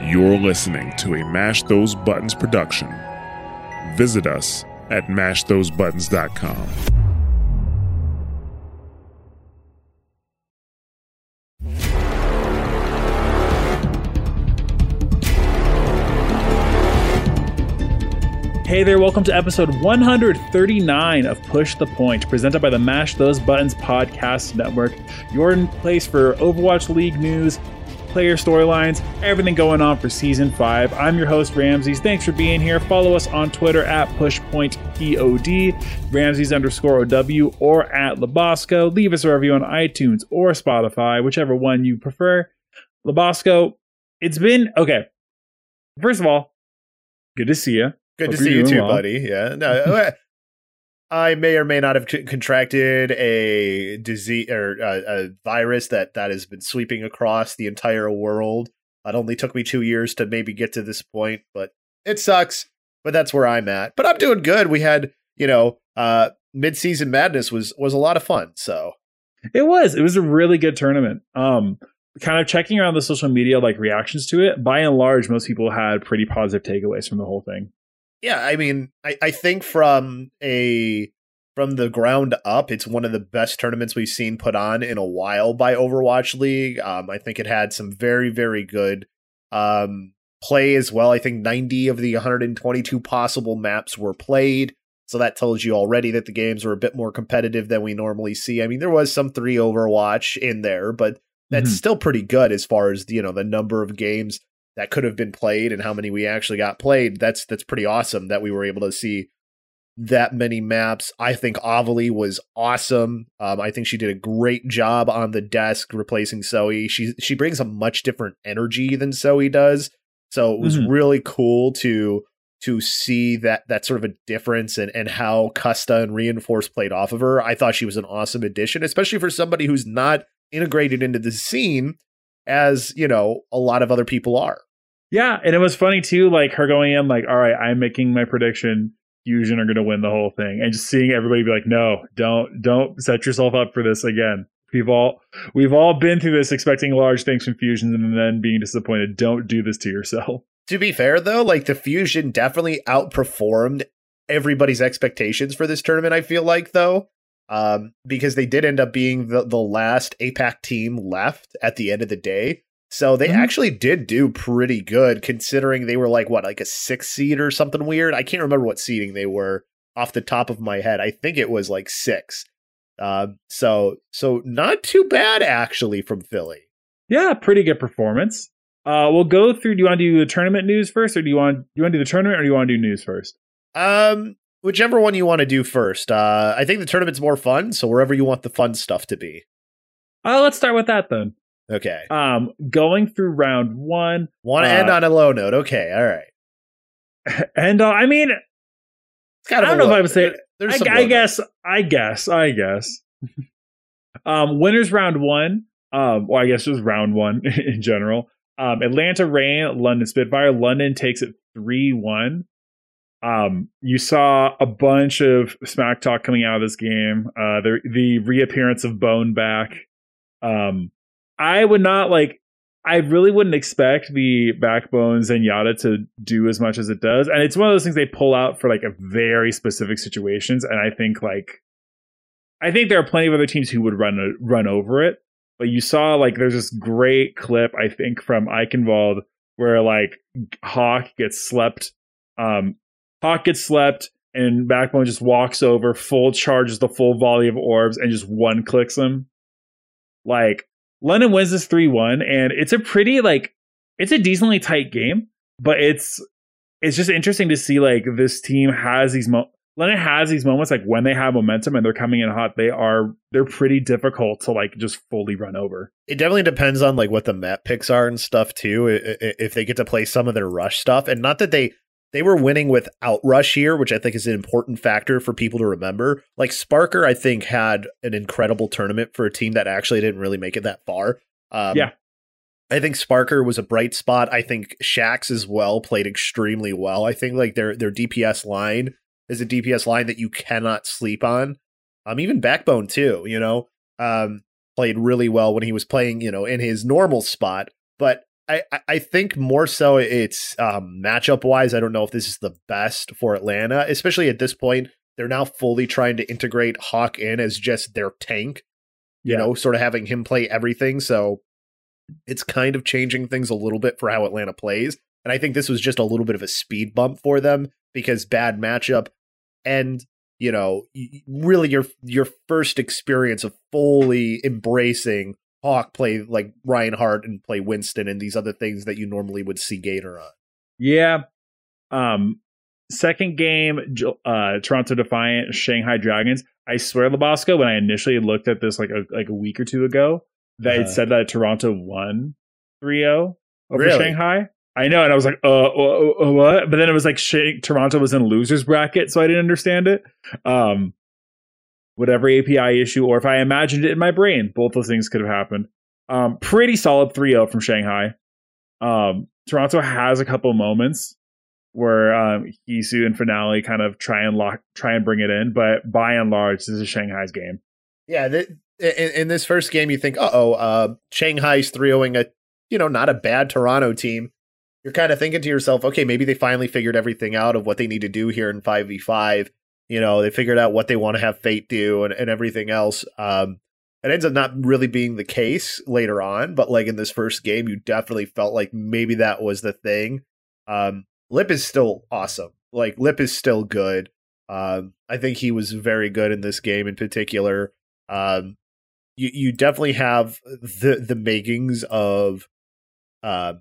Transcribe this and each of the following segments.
You're listening to a Mash Those Buttons production. Visit us at mashthosebuttons.com. Hey there, welcome to episode 139 of Push the Point, presented by the Mash Those Buttons Podcast Network, your place for Overwatch League news, player storylines, everything going on for Season 5. I'm your host, Ramses. Thanks for being here. Follow us on Twitter at PushPointPod, Ramses underscore OW, or at Labosco. Leave us a review on iTunes or Spotify, whichever one you prefer. Labosco, it's been, okay, first of all, good to see you. Good Hope to see you too, well. buddy. Yeah. No, uh, I may or may not have c- contracted a disease or uh, a virus that that has been sweeping across the entire world. It only took me two years to maybe get to this point, but it sucks. But that's where I'm at. But I'm doing good. We had, you know, uh, mid-season madness was was a lot of fun. So It was. It was a really good tournament. Um, kind of checking around the social media like reactions to it. By and large, most people had pretty positive takeaways from the whole thing. Yeah, I mean, I, I think from a from the ground up, it's one of the best tournaments we've seen put on in a while by Overwatch League. Um, I think it had some very, very good um, play as well. I think 90 of the 122 possible maps were played. So that tells you already that the games were a bit more competitive than we normally see. I mean, there was some three Overwatch in there, but that's Mhm. still pretty good as far as you know the number of games that could have been played and how many we actually got played. That's that's pretty awesome that we were able to see that many maps. I think Avali was awesome. Um, I think she did a great job on the desk replacing Zoe. She she brings a much different energy than Zoe does. So it was Mhm. really cool to to see that that sort of a difference and and how Custa and Reinforce played off of her. I thought she was an awesome addition, especially for somebody who's not integrated into the scene as you know a lot of other people are. Yeah, and it was funny too, like her going in like, all right, I'm making my prediction. Fusion are going to win the whole thing, and just seeing everybody be like, no, don't, don't set yourself up for this again. We've all, we've all been through this, expecting large things from Fusion, and then being disappointed. Don't do this to yourself. To be fair, though, like the Fusion definitely outperformed everybody's expectations for this tournament. I feel like, though, um, because they did end up being the the last APAC team left at the end of the day. So they Mhm. actually did do pretty good, considering they were like what, like a six seed or something weird. I can't remember what seeding they were off the top of my head. I think it was like six. Uh, so so not too bad actually from Philly. Yeah, pretty good performance. Uh, we'll go through. Do you want to do the tournament news first, or do you want do you want to do the tournament, or do you want to do news first? Um, whichever one you want to do first. Uh, I think the tournament's more fun, so wherever you want the fun stuff to be. Uh, let's start with that then. Okay. Um, going through round one, Want to uh, end on a low note? Okay. All right. and uh, I mean, It's kind I don't know if I would say- There's I, I guess, I guess, I guess. um, winners round one. Um, well, I guess just round one in general. Um, Atlanta Reign, London Spitfire. London takes it three one. Um, you saw a bunch of smack talk coming out of this game. Uh, the the reappearance of Bone back. Um, I would not like. I really wouldn't expect the backbone Zenyatta to do as much as it does, and it's one of those things they pull out for like a very specific situations. And I think like, I think there are plenty of other teams who would run run over it. But you saw like there's this great clip I think from Eichenwald where like Hawk gets slept, um, Hawk gets slept, and Backbone just walks over, full charges the full volley of orbs, and just one clicks him. Like London wins this 3 1, and it's a pretty, like, it's a decently tight game, but it's it's just interesting to see like this team has these mo- London has these moments like when they have momentum and they're coming in hot, they are they're pretty difficult to like just fully run over. It definitely depends on like what the map picks are and stuff too. If they get to play some of their rush stuff, and not that they they were winning with outrush here, which I think is an important factor for people to remember. Like Sparker, I think had an incredible tournament for a team that actually didn't really make it that far. Um, Yeah. I think Sparker was a bright spot. I think Shax as well played extremely well. I think like their their DPS line is a DPS line that you cannot sleep on. Um, even Backbone too. You know, um, played really well when he was playing. You know, in his normal spot. But I, I think more so it's um, matchup wise. I don't know if this is the best for Atlanta, especially at this point. They're now fully trying to integrate Hawk in as just their tank, you Yeah. know, sort of having him play everything. So it's kind of changing things a little bit for how Atlanta plays. And I think this was just a little bit of a speed bump for them because bad matchup and you know really your your first experience of fully embracing Hawk play like Reinhardt and play Winston and these other things that you normally would see Gator on. Yeah. Um, second game, uh, Toronto Defiant, Shanghai Dragons. I swear, Labasco, when I initially looked at this like a, like a week or two ago, that Uh-huh. said that Toronto won 3-0 over Really? Shanghai. I know, and I was like, uh, uh, uh, what? But then it was like Shan- Toronto was in losers bracket, so I didn't understand it. Um, whatever API issue, or if I imagined it in my brain, both those things could have happened. Um, pretty solid 3-0 from Shanghai. Um, Toronto has a couple moments where um, Hisu and Finale kind of try and lock, try and bring it in, but by and large, this is Shanghai's game. Yeah, th- in, in this first game, you think, uh oh, uh, Shanghai's 3 0ing a, you know, not a bad Toronto team. You're kind of thinking to yourself, okay, maybe they finally figured everything out of what they need to do here in 5v5. You know, they figured out what they want to have Fate do and, and everything else. Um, it ends up not really being the case later on, but like in this first game, you definitely felt like maybe that was the thing. Um, Lip is still awesome. Like Lip is still good. Um, I think he was very good in this game in particular. Um, you you definitely have the the makings of uh,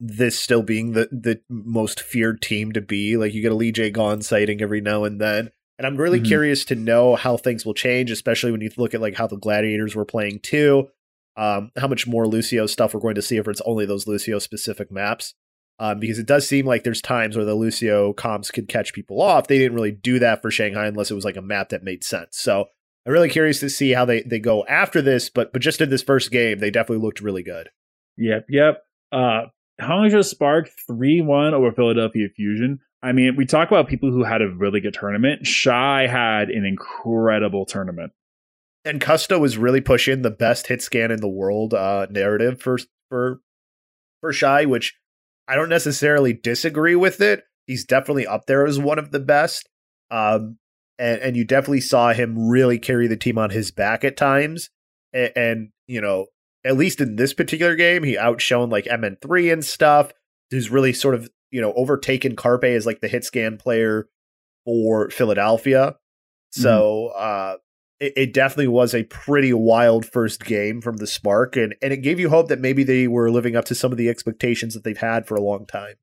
this still being the the most feared team to be. Like you get a LeeJaeGon sighting every now and then. And I'm really Mhm. curious to know how things will change, especially when you look at like how the gladiators were playing too. Um, how much more Lucio stuff we're going to see if it's only those Lucio specific maps. Um, because it does seem like there's times where the Lucio comps could catch people off. They didn't really do that for Shanghai unless it was like a map that made sense. So I'm really curious to see how they, they go after this, but but just in this first game, they definitely looked really good. Yep, yep. Uh, Hangzhou Spark 3 1 over Philadelphia Fusion. I mean, we talk about people who had a really good tournament. Shy had an incredible tournament. And Custa was really pushing the best hit scan in the world uh, narrative for for for Shy, which I don't necessarily disagree with it. He's definitely up there as one of the best. Um, and, and you definitely saw him really carry the team on his back at times. And, and you know, at least in this particular game, he outshone like MN3 and stuff. Who's really sort of you know overtaken Carpe as like the hit scan player for Philadelphia. So uh, it, it definitely was a pretty wild first game from the Spark, and and it gave you hope that maybe they were living up to some of the expectations that they've had for a long time.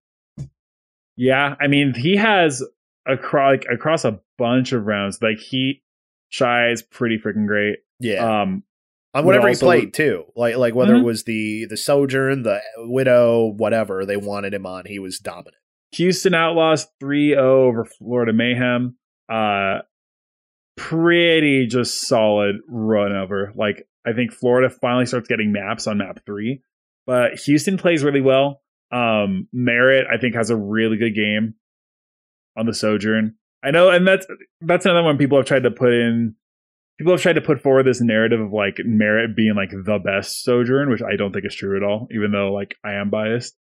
Yeah, I mean, he has across like, across a bunch of rounds. Like he Shy is pretty freaking great. Yeah, Um, on whatever he played too. Like like whether Mhm. it was the the Sojourn, the Widow, whatever they wanted him on, he was dominant. Houston Outlaws 3-0 over Florida Mayhem. Uh, pretty just solid run over. Like I think Florida finally starts getting maps on map three, but Houston plays really well. Um, Merritt I think has a really good game on the Sojourn. I know, and that's that's another one people have tried to put in. People have tried to put forward this narrative of like Merit being like the best Sojourn, which I don't think is true at all. Even though like I am biased,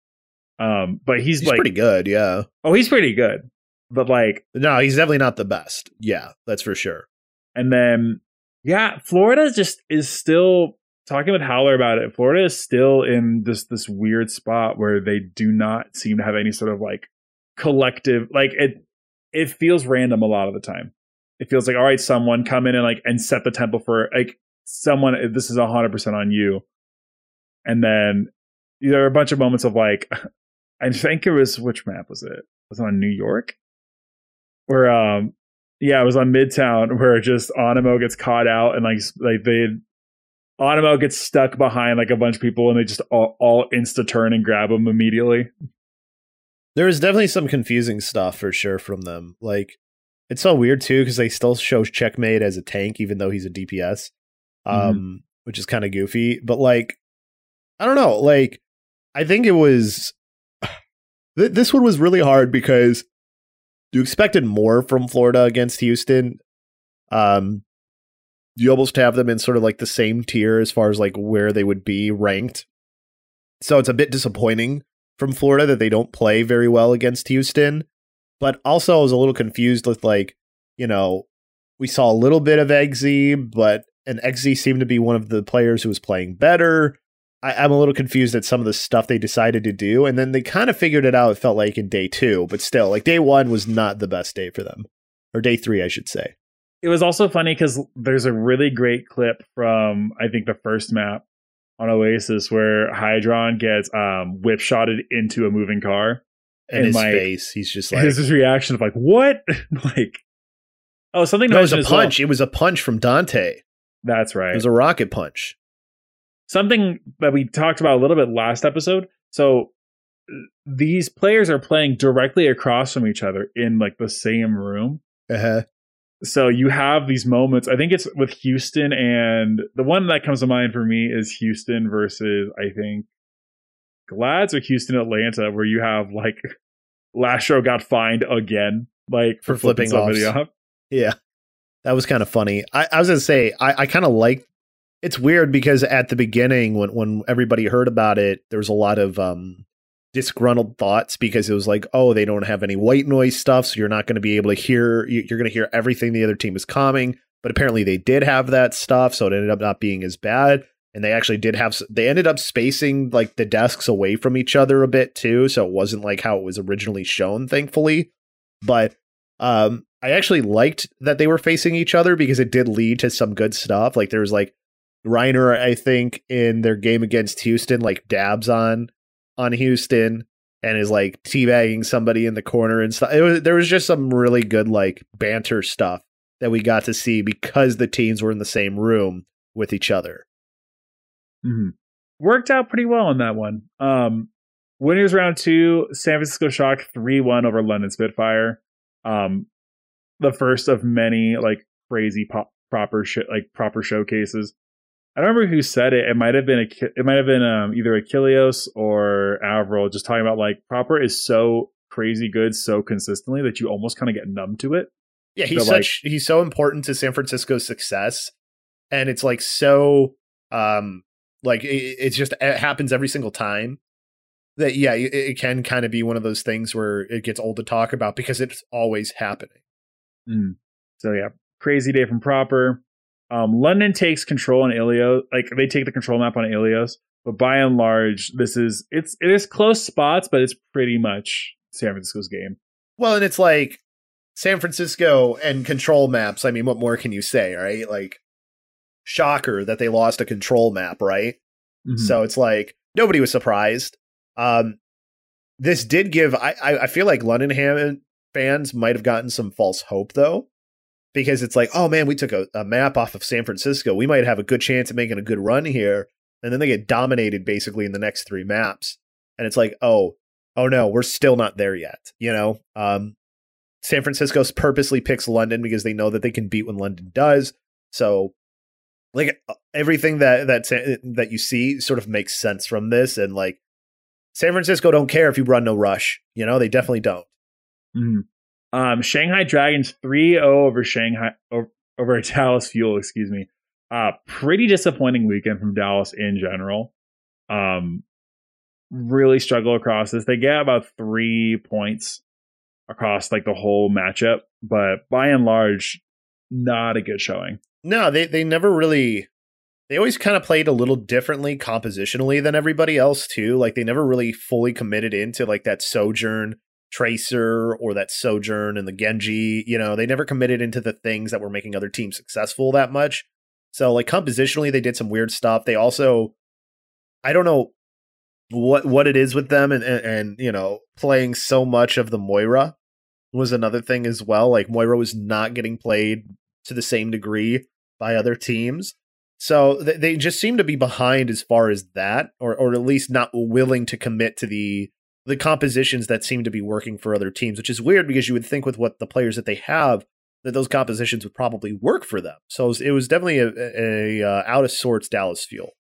um, but he's, He's like pretty good, yeah. Oh, he's pretty good. But like, No, he's definitely not the best. Yeah, that's for sure. and then yeah, Florida just is still talking with Howler about it. Florida is still in this this weird spot where they do not seem to have any sort of like collective like it it feels random a lot of the time. It feels like all right, someone come in and like and set the tempo for like someone this is hundred percent on you. And then there are a bunch of moments of like I think it was which map was it? Was it on New York? Where um yeah, it was on Midtown where just Onimo gets caught out and like like they Onimo gets stuck behind like a bunch of people and they just all, all insta turn and grab him immediately. There is definitely some confusing stuff for sure from them. Like it's so weird too because they still show Checkmate as a tank even though he's a DPS, um, which is kind of goofy. But like, I don't know. Like, I think it was th- this one was really hard because you expected more from Florida against Houston. Um, you almost have them in sort of like the same tier as far as like where they would be ranked. So it's a bit disappointing from Florida that they don't play very well against Houston. But also, I was a little confused with like, you know, we saw a little bit of Eggsy, but and Eggsy seemed to be one of the players who was playing better. I, I'm a little confused at some of the stuff they decided to do, and then they kind of figured it out. It felt like in day two, but still, like day one was not the best day for them, or day three, I should say. It was also funny because there's a really great clip from I think the first map on Oasis where Hydron gets um into a moving car. And, And, his like, face, he's just like, His, reaction of like, what? like Oh, something no, it was a mentioned as well- punch. It was a punch from Danteh. That's right. It was a rocket punch. something that we talked about a little bit last episode. So these players are playing directly across from each other in like the same room. Uh-huh. So you have these moments. I think it's with Houston and the one that comes to mind for me is Houston versus I think Glads or Houston Atlanta, where you have like Lastro got fined again, like For flipping somebody offs. off. Yeah. That was kind of funny. I, I was gonna say I, I kind of like it's weird because at the beginning when when everybody heard about it, there was a lot of um disgruntled thoughts because it was like, oh, they don't have any white noise stuff, so you're not going to be able to hear you- you're going to hear everything the other team is coming. But apparently they did have that stuff, so it ended up not being as bad. And they actually did have they ended up spacing like the desks away from each other a bit too, so it wasn't like how it was originally shown, thankfully. But um I actually liked that they were facing each other because it did lead to some good stuff. Like there was like Reiner, I think, in their game against Houston, like dabs on on Houston and is like teabagging somebody in the corner and stuff. It was, there was just some really good like banter stuff that we got to see because the teams were in the same room with each other. Mhm. Worked out pretty well on that one. Um, winners round two: San Francisco Shock three one over London Spitfire. Um, the first of many like crazy pop, proper sh- like proper showcases. I don't remember who said it. It might have been a it might have been um, either Achilios or Avril just talking about like proper is so crazy good so consistently that you almost kind of get numb to it. Yeah, he's like- such he's so important to San Francisco's success, and it's like so um like it, it's just it happens every single time. That yeah, it, it can kind of be one of those things where it gets old to talk about because it's always happening. Mm. So yeah, crazy day from proper. Um, London takes control on Ilios. Like they take the control map on Ilios, but by and large, this is it's it is close spots, but it's pretty much San Francisco's game. Well, and it's like San Francisco and control maps. I mean, what more can you say, right? Like, shocker that they lost a control map, right? Mhm. So it's like nobody was surprised. Um, this did give. I I, feel like London Ham fans might have gotten some false hope though, because it's like, oh man, we took a, a map off of San Francisco. We might have a good chance at making a good run here, and then they get dominated basically in the next three maps, and it's like, oh, oh no, we're still not there yet. You know, um, San Francisco purposely picks London because they know that they can beat when London does. So like uh, everything that that that you see sort of makes sense from this and like San Francisco don't care if you run no rush. You know, they definitely don't. Mhm. Um, Shanghai Dragons 3-0 over Shanghai over, over Dallas Fuel, excuse me. Uh, pretty disappointing weekend from Dallas in general. Um, really struggle across this. They get about three points across like the whole matchup, but by and large, not a good showing. No, they they never really they always kind of played a little differently compositionally than everybody else too. Like they never really fully committed into like that Sojourn Tracer or that Sojourn and the Genji, you know, they never committed into the things that were making other teams successful that much. So like compositionally they did some weird stuff. They also I don't know what what it is with them and and, and you know, playing so much of the Moira was another thing as well. Like Moira was not getting played to the same degree by other teams. So th- they just seem to be behind as far as that, or or at least not willing to commit to the the compositions that seem to be working for other teams, which is weird because you would think with what the players that they have that those compositions would probably work for them. So it was, it was definitely a, a, a uh, out of sorts Dallas fuel.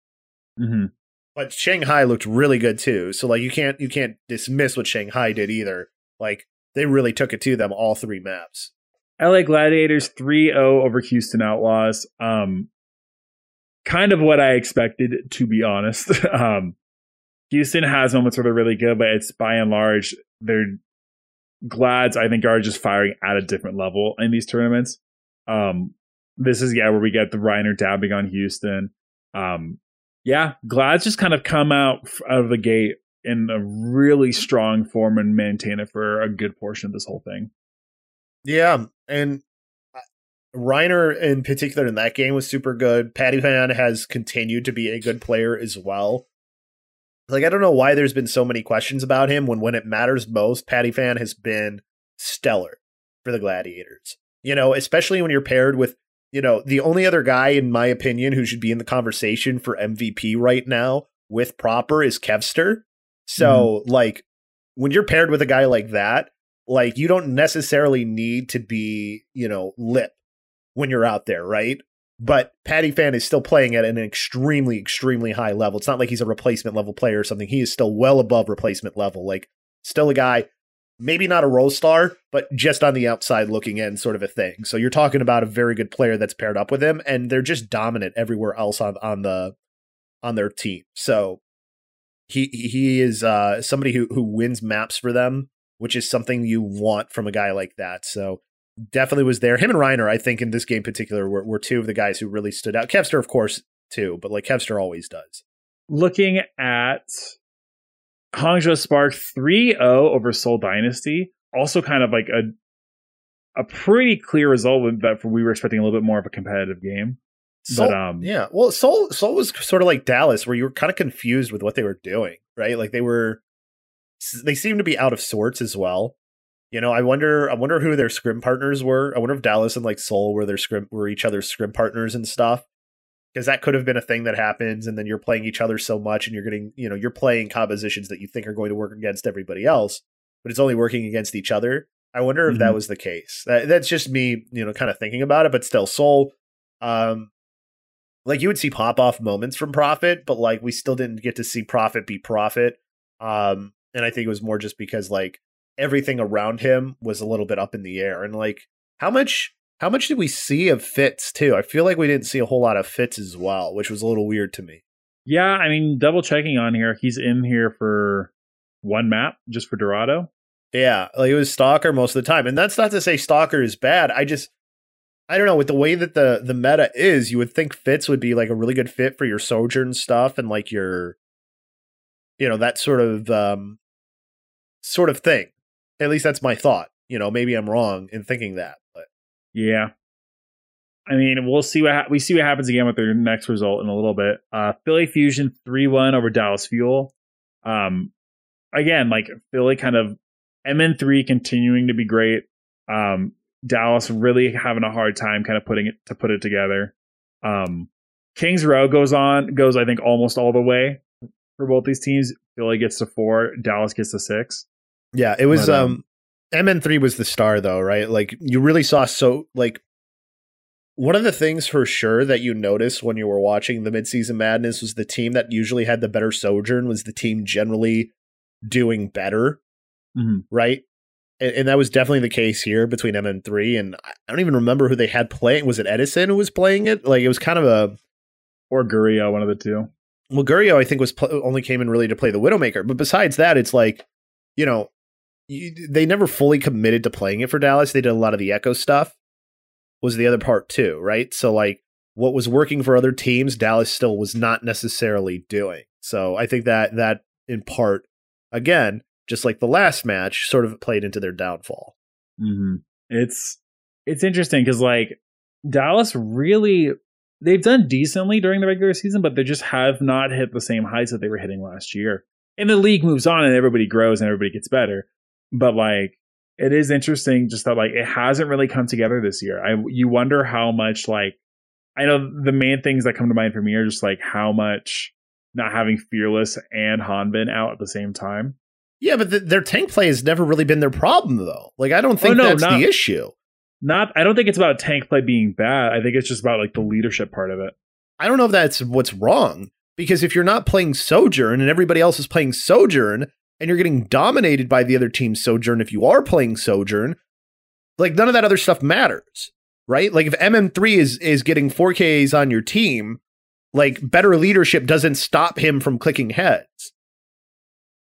Mm-hmm. But Shanghai looked really good too. So like you can't you can't dismiss what Shanghai did either. Like they really took it to them all three maps. LA Gladiators 3-0 over Houston Outlaws. Um, kind of what I expected, to be honest. um, Houston has moments where they're really good, but it's by and large they're glads. I think are just firing at a different level in these tournaments. Um, this is yeah where we get the Reiner dabbing on Houston. Um, yeah, glads just kind of come out of the gate in a really strong form and maintain it for a good portion of this whole thing. Yeah, and uh, Reiner in particular in that game was super good. Patiphan has continued to be a good player as well. Like I don't know why there's been so many questions about him when when it matters most, Patiphan has been stellar for the Gladiators. You know, especially when you're paired with, you know, the only other guy in my opinion who should be in the conversation for MVP right now with proper is Kevster. So, mm-hmm. like when you're paired with a guy like that, like you don't necessarily need to be, you know, lip when you're out there, right? but Patiphan is still playing at an extremely, extremely high level. It's not like he's a replacement level player or something. He is still well above replacement level. Like, still a guy, maybe not a role star, but just on the outside looking in, sort of a thing. So you're talking about a very good player that's paired up with him, and they're just dominant everywhere else on on the on their team. So he he is uh, somebody who who wins maps for them, which is something you want from a guy like that. So definitely was there. Him and Reiner, I think, in this game in particular, were, were two of the guys who really stood out. Kevster, of course, too, but like Kevster always does. Looking at Hangzhou Spark 3 0 over Seoul Dynasty, also kind of like a a pretty clear result that we were expecting a little bit more of a competitive game. Seoul, but um yeah, well Seoul Seoul was sort of like Dallas where you were kind of confused with what they were doing, right? Like they were they seem to be out of sorts as well. You know, I wonder. I wonder who their scrim partners were. I wonder if Dallas and like Seoul were their scrim were each other's scrim partners and stuff. Because that could have been a thing that happens, and then you're playing each other so much, and you're getting, you know, you're playing compositions that you think are going to work against everybody else, but it's only working against each other. I wonder if mm-hmm. that was the case. That, that's just me, you know, kind of thinking about it. But still, Seoul, um, like you would see pop off moments from Profit, but like we still didn't get to see Profit be Profit. Um, and I think it was more just because like everything around him was a little bit up in the air. And like, how much how much did we see of FITS too? I feel like we didn't see a whole lot of FITS as well, which was a little weird to me. Yeah, I mean, double checking on here, he's in here for one map just for Dorado. Yeah, like it was Stalker most of the time, and that's not to say Stalker is bad. I just, I don't know, with the way that the the meta is, you would think FITS would be like a really good fit for your Sojourn stuff and like your, you know, that sort of um, sort of thing. At least that's my thought. You know, maybe I'm wrong in thinking that, but yeah. I mean, we'll see what ha- we see what happens again with their next result in a little bit. Uh, Philly Fusion three one over Dallas Fuel. Um, again, like Philly kind of MN three continuing to be great. Um, Dallas really having a hard time kind of putting it to put it together. Um, Kings Row goes on goes I think almost all the way for both these teams. Philly gets to four, Dallas gets to six. Yeah, it was but, um, um MN3 was the star though, right? Like you really saw so like one of the things for sure that you noticed when you were watching the midseason madness was the team that usually had the better sojourn was the team generally doing better. Mm-hmm. Right? And, and, that was definitely the case here between MN3 and I don't even remember who they had playing. Was it Edison who was playing it? Like it was kind of a or Gurio, one of the two. Well, Gurio, I think was pl- only came in really to play the Widowmaker, but besides that, it's like you know you, they never fully committed to playing it for Dallas. They did a lot of the echo stuff. Was the other part too, right? So like what was working for other teams, Dallas still was not necessarily doing. So I think that that in part, again, just like the last match, sort of played into their downfall. Mm-hmm. It's it's interesting because like Dallas really they've done decently during the regular season, but they just have not hit the same heights that they were hitting last year. And the league moves on and everybody grows and everybody gets better but like it is interesting just that like it hasn't really come together this year. I you wonder how much like I know the main things that come to mind for me are just like how much not having Fearless and Hanbin out at the same time. Yeah, but the, their tank play has never really been their problem though. Like I don't oh, think oh, no, that's not, the issue. Not I don't think it's about tank play being bad. I think it's just about like the leadership part of it. I don't know if that's what's wrong because if you're not playing Sojourn and everybody else is playing Sojourn, and you're getting dominated by the other team's Sojourn if you are playing Sojourn, like none of that other stuff matters, right? Like if MN3 is is getting 4Ks on your team, like better leadership doesn't stop him from clicking heads.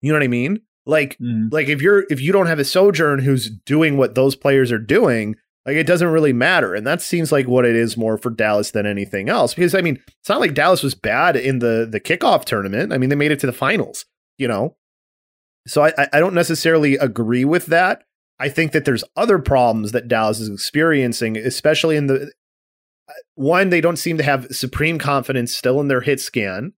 You know what I mean? Like Mhm. like if you're if you don't have a sojourn who's doing what those players are doing, like it doesn't really matter. And that seems like what it is more for Dallas than anything else. Because I mean, it's not like Dallas was bad in the the kickoff tournament. I mean, they made it to the finals, you know. So I I- don't necessarily agree with that. I think that there's other problems that Dallas is experiencing, especially in the uh, one, they don't seem to have supreme confidence still in their hit scan.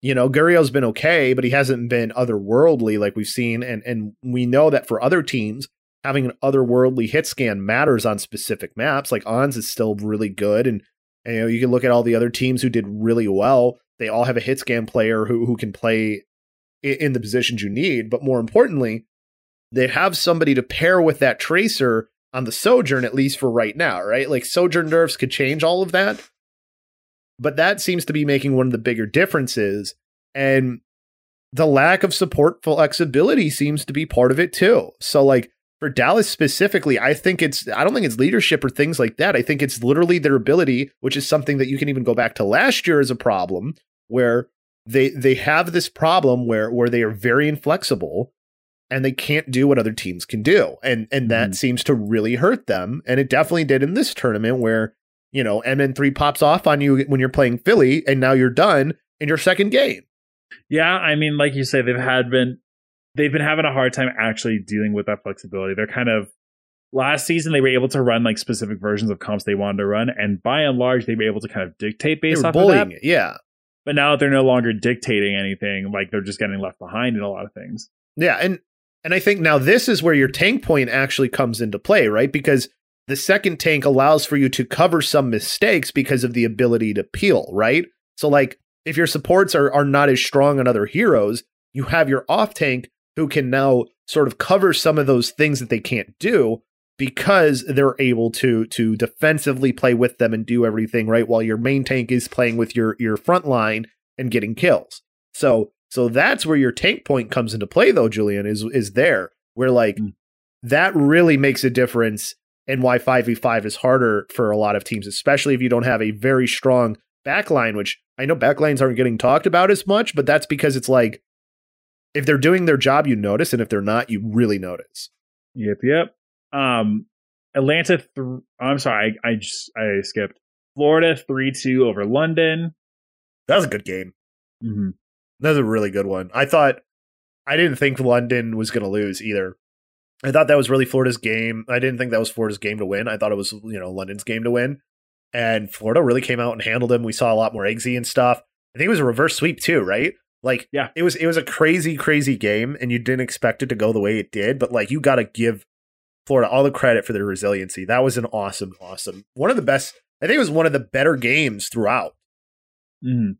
You know, Gurriel's been okay, but he hasn't been otherworldly like we've seen, and and we know that for other teams, having an otherworldly hit scan matters on specific maps. Like Ons is still really good, and, and you know you can look at all the other teams who did really well. They all have a hit scan player who who can play i- in the positions you need, but more importantly, they have somebody to pair with that tracer on the Sojourn, at least for right now, right? Like Sojourn nerfs could change all of that. But that seems to be making one of the bigger differences. And the lack of support flexibility seems to be part of it too. So, like for Dallas specifically, I think it's, I don't think it's leadership or things like that. I think it's literally their ability, which is something that you can even go back to last year as a problem where they they have this problem where where they are very inflexible and they can't do what other teams can do. And and that Mhm. seems to really hurt them. And it definitely did in this tournament where, you know, MN3 pops off on you when you're playing Philly and now you're done in your second game. Yeah, I mean, like you say, they've had been they've been having a hard time actually dealing with that flexibility. They're kind of last season they were able to run like specific versions of comps they wanted to run, and by and large they were able to kind of dictate based off of that. it. Yeah. But now that they're no longer dictating anything; like they're just getting left behind in a lot of things. Yeah, and and I think now this is where your tank point actually comes into play, right? Because the second tank allows for you to cover some mistakes because of the ability to peel, right? So like if your supports are are not as strong on other heroes, you have your off tank who can now sort of cover some of those things that they can't do because they're able to to defensively play with them and do everything right while your main tank is playing with your your front line and getting kills. So so that's where your tank point comes into play though, Julian, is is there where like Mm. that really makes a difference and why 5v5 is harder for a lot of teams, especially if you don't have a very strong backline, which I know backlines aren't getting talked about as much, but that's because it's like if they're doing their job, you notice, and if they're not, you really notice. Yep, yep. Um, Atlanta. Th- I'm sorry, I, I just I skipped. Florida three two over London. That was a good game. hmm That was a really good one. I thought I didn't think London was going to lose either. I thought that was really Florida's game. I didn't think that was Florida's game to win. I thought it was you know London's game to win, and Florida really came out and handled them. We saw a lot more eggsy and stuff. I think it was a reverse sweep too, right? Like Yeah. it was it was a crazy crazy game, and you didn't expect it to go the way it did. But like you got to give Florida all the credit for their resiliency. That was an awesome, awesome one of the best. I think it was one of the better games throughout. hmm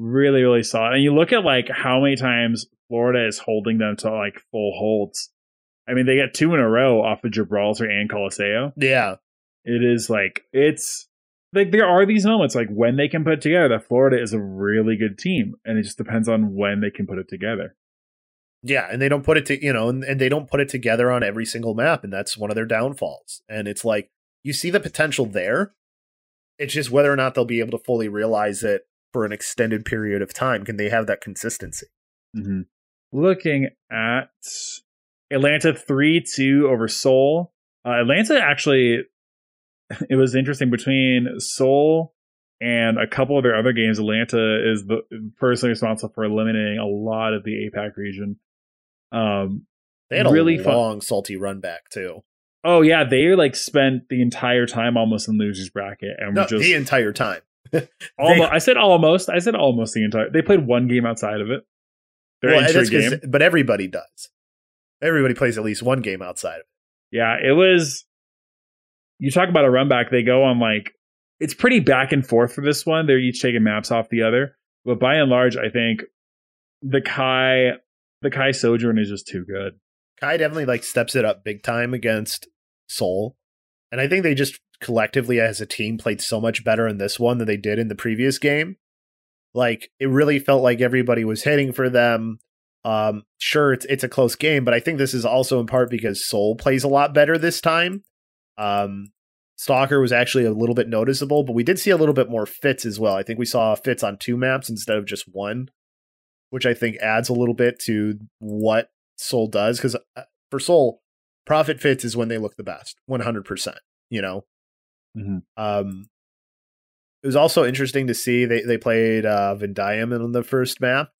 Really, really solid. And you look at like how many times Florida is holding them to like full holds. I mean, they get two in a row off of Gibraltar and Colosseo. Yeah, It is like it's like there are these moments like when they can put it together that Florida is a really good team, and it just depends on when they can put it together. Yeah, and they don't put it to you know, and, and they don't put it together on every single map, and that's one of their downfalls. And it's like you see the potential there. It's just whether or not they'll be able to fully realize it for an extended period of time. Can they have that consistency? hmm Looking at Atlanta 3 2 over Seoul. Uh, Atlanta actually, it was interesting between Seoul and a couple of their other games. Atlanta is the personally responsible for eliminating a lot of the APAC region. Um, They had a Really fun- long, salty run back too. oh, yeah, they like spent the entire time almost in losers bracket and No, were just the entire time. almost. I said almost. I said almost the entire. They played one game outside of it. Their Well, entry game. but everybody does. Everybody plays at least one game outside of it. Yeah, it was. You talk about a run back. They go on like it's pretty back and forth for this one. They're each taking maps off the other, but by and large, I think the Kai, the Kai Sojourn is just too good. Kai definitely like steps it up big time against Seoul. And I think they just collectively as a team played so much better in this one than they did in the previous game. Like it really felt like everybody was hitting for them. Um sure it's it's a close game, but I think this is also in part because Seoul plays a lot better this time. Um Stalker was actually a little bit noticeable, but we did see a little bit more fits as well. I think we saw fits on two maps instead of just one. which I think adds a little bit to what Seoul does. Because uh, for Seoul, profit fits is when they look the best, one hundred percent. You know, Mhm. um, it was also interesting to see they they played uh, Vindaim in the first map,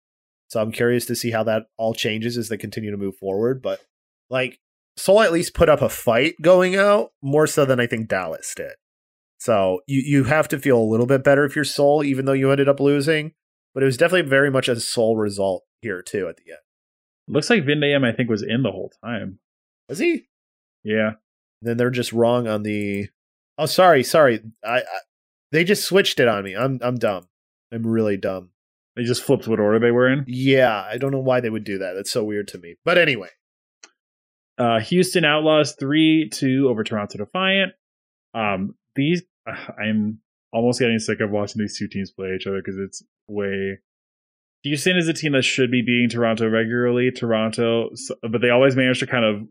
so I'm curious to see how that all changes as they continue to move forward. But like Seoul at least put up a fight going out more so than I think Dallas did. So you you have to feel a little bit better if you're Seoul, even though you ended up losing. But it was definitely very much a Seoul result here too at the end. Looks like Vindaim, I think, was in the whole time. Was he? Yeah. Then they're just wrong on the. Oh, sorry, sorry. I, I they just switched it on me. I'm I'm dumb. I'm really dumb. They just flipped what order they were in. Yeah, I don't know why they would do that. That's so weird to me. But anyway, Uh, Houston Outlaws 3 2 over Toronto Defiant. Um, these, I'm almost getting sick of watching these two teams play each other because it's way. Houston is a team that should be beating Toronto regularly. Toronto, but they always manage to kind of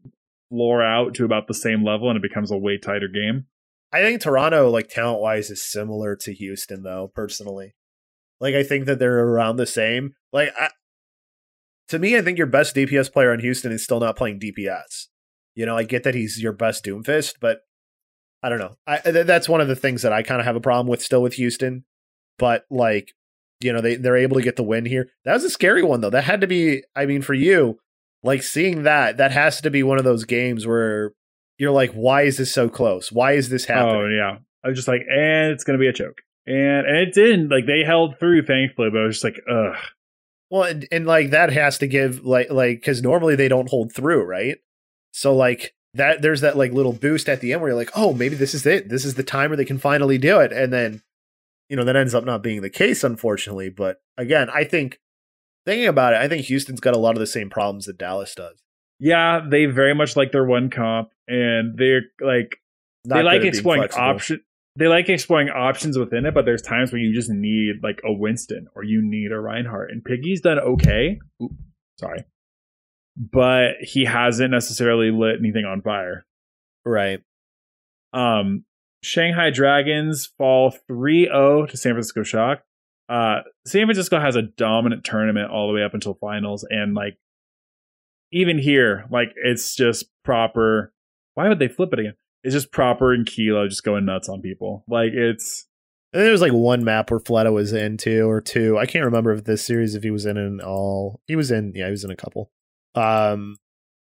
floor out to about the same level and it becomes a way tighter game. I think Toronto, like talent wise, is similar to Houston, though. Personally, like I think that they're around the same. Like, I, to me, I think your best DPS player on Houston is still not playing DPS. You know, I get that he's your best Doomfist, but I don't know. I th- that's one of the things that I kind of have a problem with still with Houston. But like, you know, they they're able to get the win here. That was a scary one though. That had to be. I mean, for you, like seeing that, that has to be one of those games where you're like, why is this so close? Why is this oh, happening? Oh, yeah. I was just like, and it's going to be a choke. And, and it didn't. Like, they held through, thankfully, but I was just like, ugh. Well, and, and like that has to give like like because normally they don't hold through, right? So like that there's that like little boost at the end where you're like, oh, maybe this is it. This is the time where they can finally do it, and then you know that ends up not being the case, unfortunately. But again, I think thinking about it, I think Houston's got a lot of the same problems that Dallas does. Yeah, they very much like their one comp, and they're like, Not they like exploring option. They like exploring options within it, but there's times where you just need like a Winston or you need a Reinhardt. And Piggy's done okay. Oop, sorry, but he hasn't necessarily lit anything on fire. right? Um, Shanghai Dragons fall 3-0 to San Francisco Shock. Uh, San Francisco has a dominant tournament all the way up until finals, and like even here, like it's just proper. Why would they flip it again? It's just proper and Kilo just going nuts on people. Like it's And there was like one map where Fleta was in two or two. I can't remember if this series if he was in in all. He was in. Yeah, he was in a couple. Um,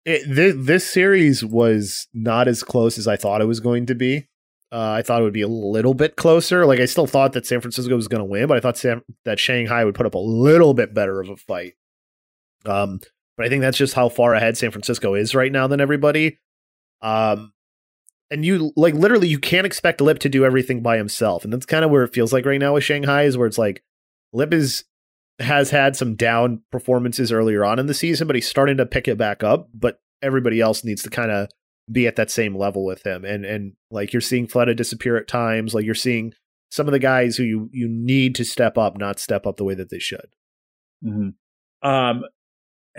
it, this, this series was not as close as I thought it was going to be. Uh, I thought it would be a little bit closer. Like I still thought that San Francisco was going to win, but I thought San, that Shanghai would put up a little bit better of a fight. Um, but I think that's just how far ahead San Francisco is right now than everybody. Um, and you like literally you can't expect Lip to do everything by himself, and that's kind of where it feels like right now with Shanghai is where it's like Lip is has had some down performances earlier on in the season, but he's starting to pick it back up. But everybody else needs to kind of be at that same level with him, and and like you're seeing Fleta disappear at times, like you're seeing some of the guys who you you need to step up, not step up the way that they should. um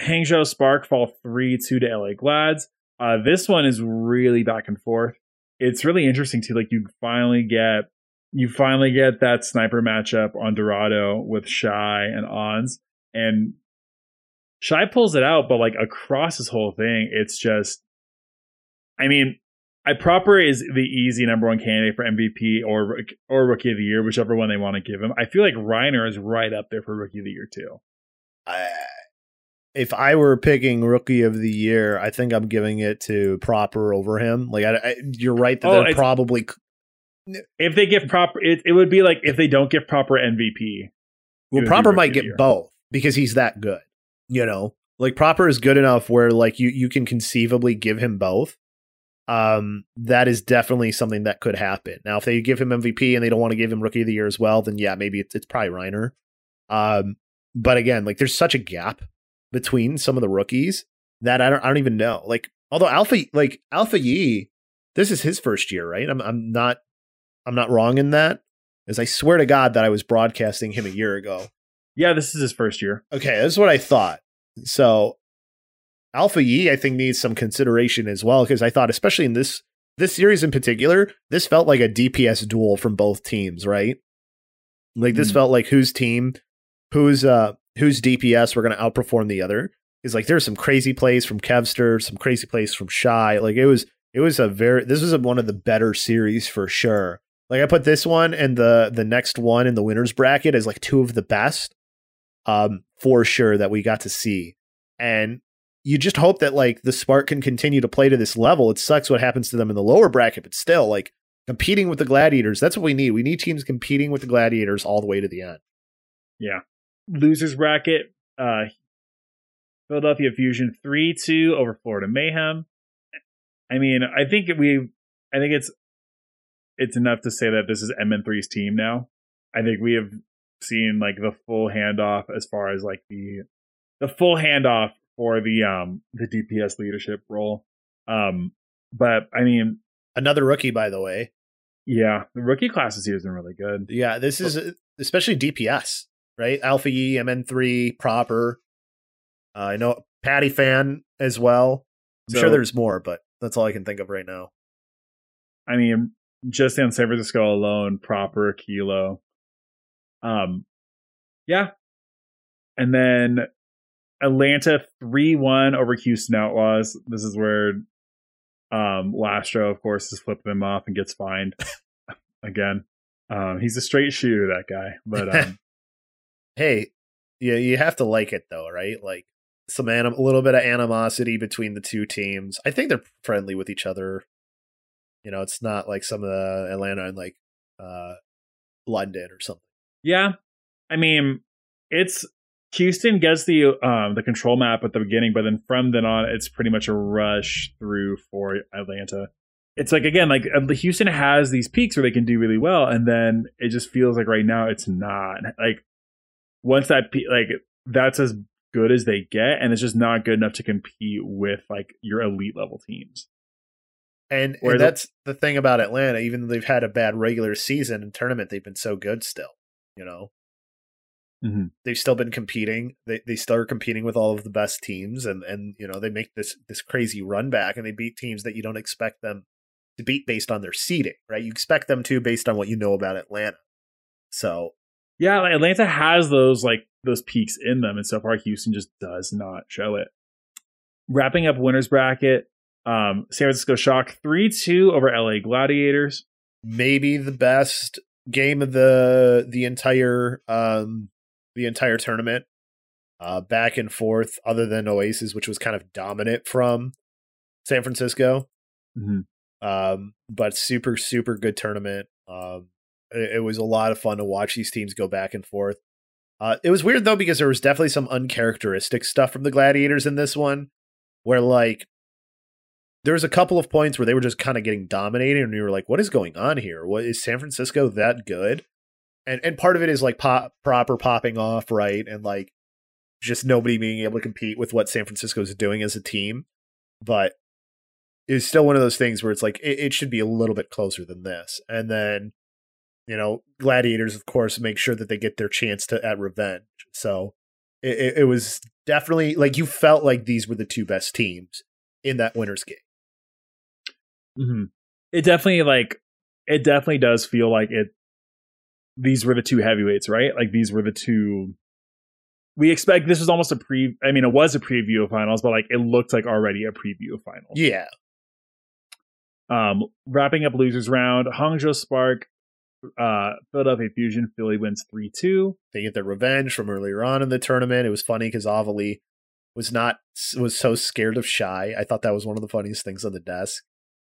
Hangzhou Spark fall 3 2 to LA Glads. Uh, this one is really back and forth. It's really interesting too. Like you finally get you finally get that sniper matchup on Dorado with Shy and Ons, and Shy pulls it out, but like across this whole thing, it's just. I mean, I proper is the easy number one candidate for MVP or or Rookie of the Year, whichever one they want to give him. I feel like Reiner is right up there for Rookie of the Year too. I, if I were picking rookie of the year, I think I'm giving it to Proper over him. Like, I, I, you're right that Oh, they're probably if they give proper it, it would be like if they don't give proper mvp well. Proper might get both because he's that good. You know, like Proper is good enough where like you you can conceivably give him both. Um, that is definitely something that could happen. Now, if they give him MVP and they don't want to give him rookie of the year as well, then yeah, maybe it's it's probably Reiner. Um, but again, like there's such a gap between some of the rookies that I don't I don't even know. Like although Alpha like Alpha Yi, this is his first year, right? I'm I'm not I'm not wrong in that. As I swear to God that I was broadcasting him a year ago. yeah this is his first year Okay, this is what I thought. So Alpha Yi, I think, needs some consideration as well, because I thought, especially in this this series in particular, this felt like a DPS duel from both teams, right? Like this Hmm. felt like whose team, whose uh whose DPS were going to outperform the other. Is like there's some crazy plays from Kevster, some crazy plays from Shy. Like it was it was a very this was a, one of the better series for sure. Like I put this one and the the next one in the winners bracket as like two of the best um for sure that we got to see. And you just hope that like the Spark can continue to play to this level. It sucks what happens to them in the lower bracket, but still like competing with the Gladiators, that's what we need. We need teams competing with the Gladiators all the way to the end. Yeah. Losers bracket, uh Philadelphia Fusion 3-2 over Florida Mayhem. I mean, I think we I think it's it's enough to say that this is MN3's team now. I think we have seen like the full handoff as far as like the the full handoff for the um the DPS leadership role. Um but I mean another rookie by the way. Yeah, the rookie class this year has been really good. Yeah, this is especially DPS, right? Alpha E, MN3, proper. Uh, I know Patiphan as well. I'm so, sure there's more, but that's all I can think of right now. I mean, just in San Francisco alone, proper kilo. Um, yeah, and then Atlanta three one over Houston Outlaws. This is where um Lastro, of course, is flipping them off and gets fined again. Um, he's a straight shooter, that guy. But um, hey, yeah, you have to like it though, right? Like some anim- a little bit of animosity between the two teams. I think they're friendly with each other. You know, it's not like some of the Atlanta and like uh London or something. Yeah. I mean, it's Houston gets the um the control map at the beginning, but then from then on it's pretty much a rush through for Atlanta. It's like again, like uh, Houston has these peaks where they can do really well, and then it just feels like right now it's not. Like once that pe- like that's as good as they get, and it's just not good enough to compete with like your elite level teams. And, and that's the thing about Atlanta. Even though they've had a bad regular season and tournament, they've been so good still. You know, mm-hmm. they've still been competing. They they still are competing with all of the best teams, and and you know they make this this crazy run back, and they beat teams that you don't expect them to beat based on their seeding. Right? You expect them to based on what you know about Atlanta. So yeah, like Atlanta has those like those peaks in them, and so far Houston just does not show it. Wrapping up winners bracket, um, San Francisco Shock 3 2 over LA Gladiators. Maybe the best game of the the entire um the entire tournament. Uh back and forth, other than Oasis, which was kind of dominant from San Francisco. Mm-hmm. Um, but super, super good tournament. Um it, was a lot of fun to watch these teams go back and forth. Uh, it was weird though because there was definitely some uncharacteristic stuff from the gladiators in this one, where like there was a couple of points where they were just kind of getting dominated, and you were like, "What is going on here? What is San Francisco that good?" And and part of it is like pop proper popping off, right, and like just nobody being able to compete with what San Francisco is doing as a team, but it's still one of those things where it's like it, it should be a little bit closer than this. And then you know, gladiators, of course, make sure that they get their chance to at revenge. So it, it was definitely like you felt like these were the two best teams in that winners game. Mm-hmm. It definitely like it definitely does feel like it. These were the two heavyweights, right? Like these were the two. We expect this was almost a pre. I mean, it was a preview of finals, but like it looked like already a preview of finals. Yeah. Um, wrapping up losers round, Hangzhou Spark, uh, Philadelphia Fusion, Philly wins three two. They get their revenge from earlier on in the tournament. It was funny because Avali was not was so scared of shy. I thought that was one of the funniest things on the desk.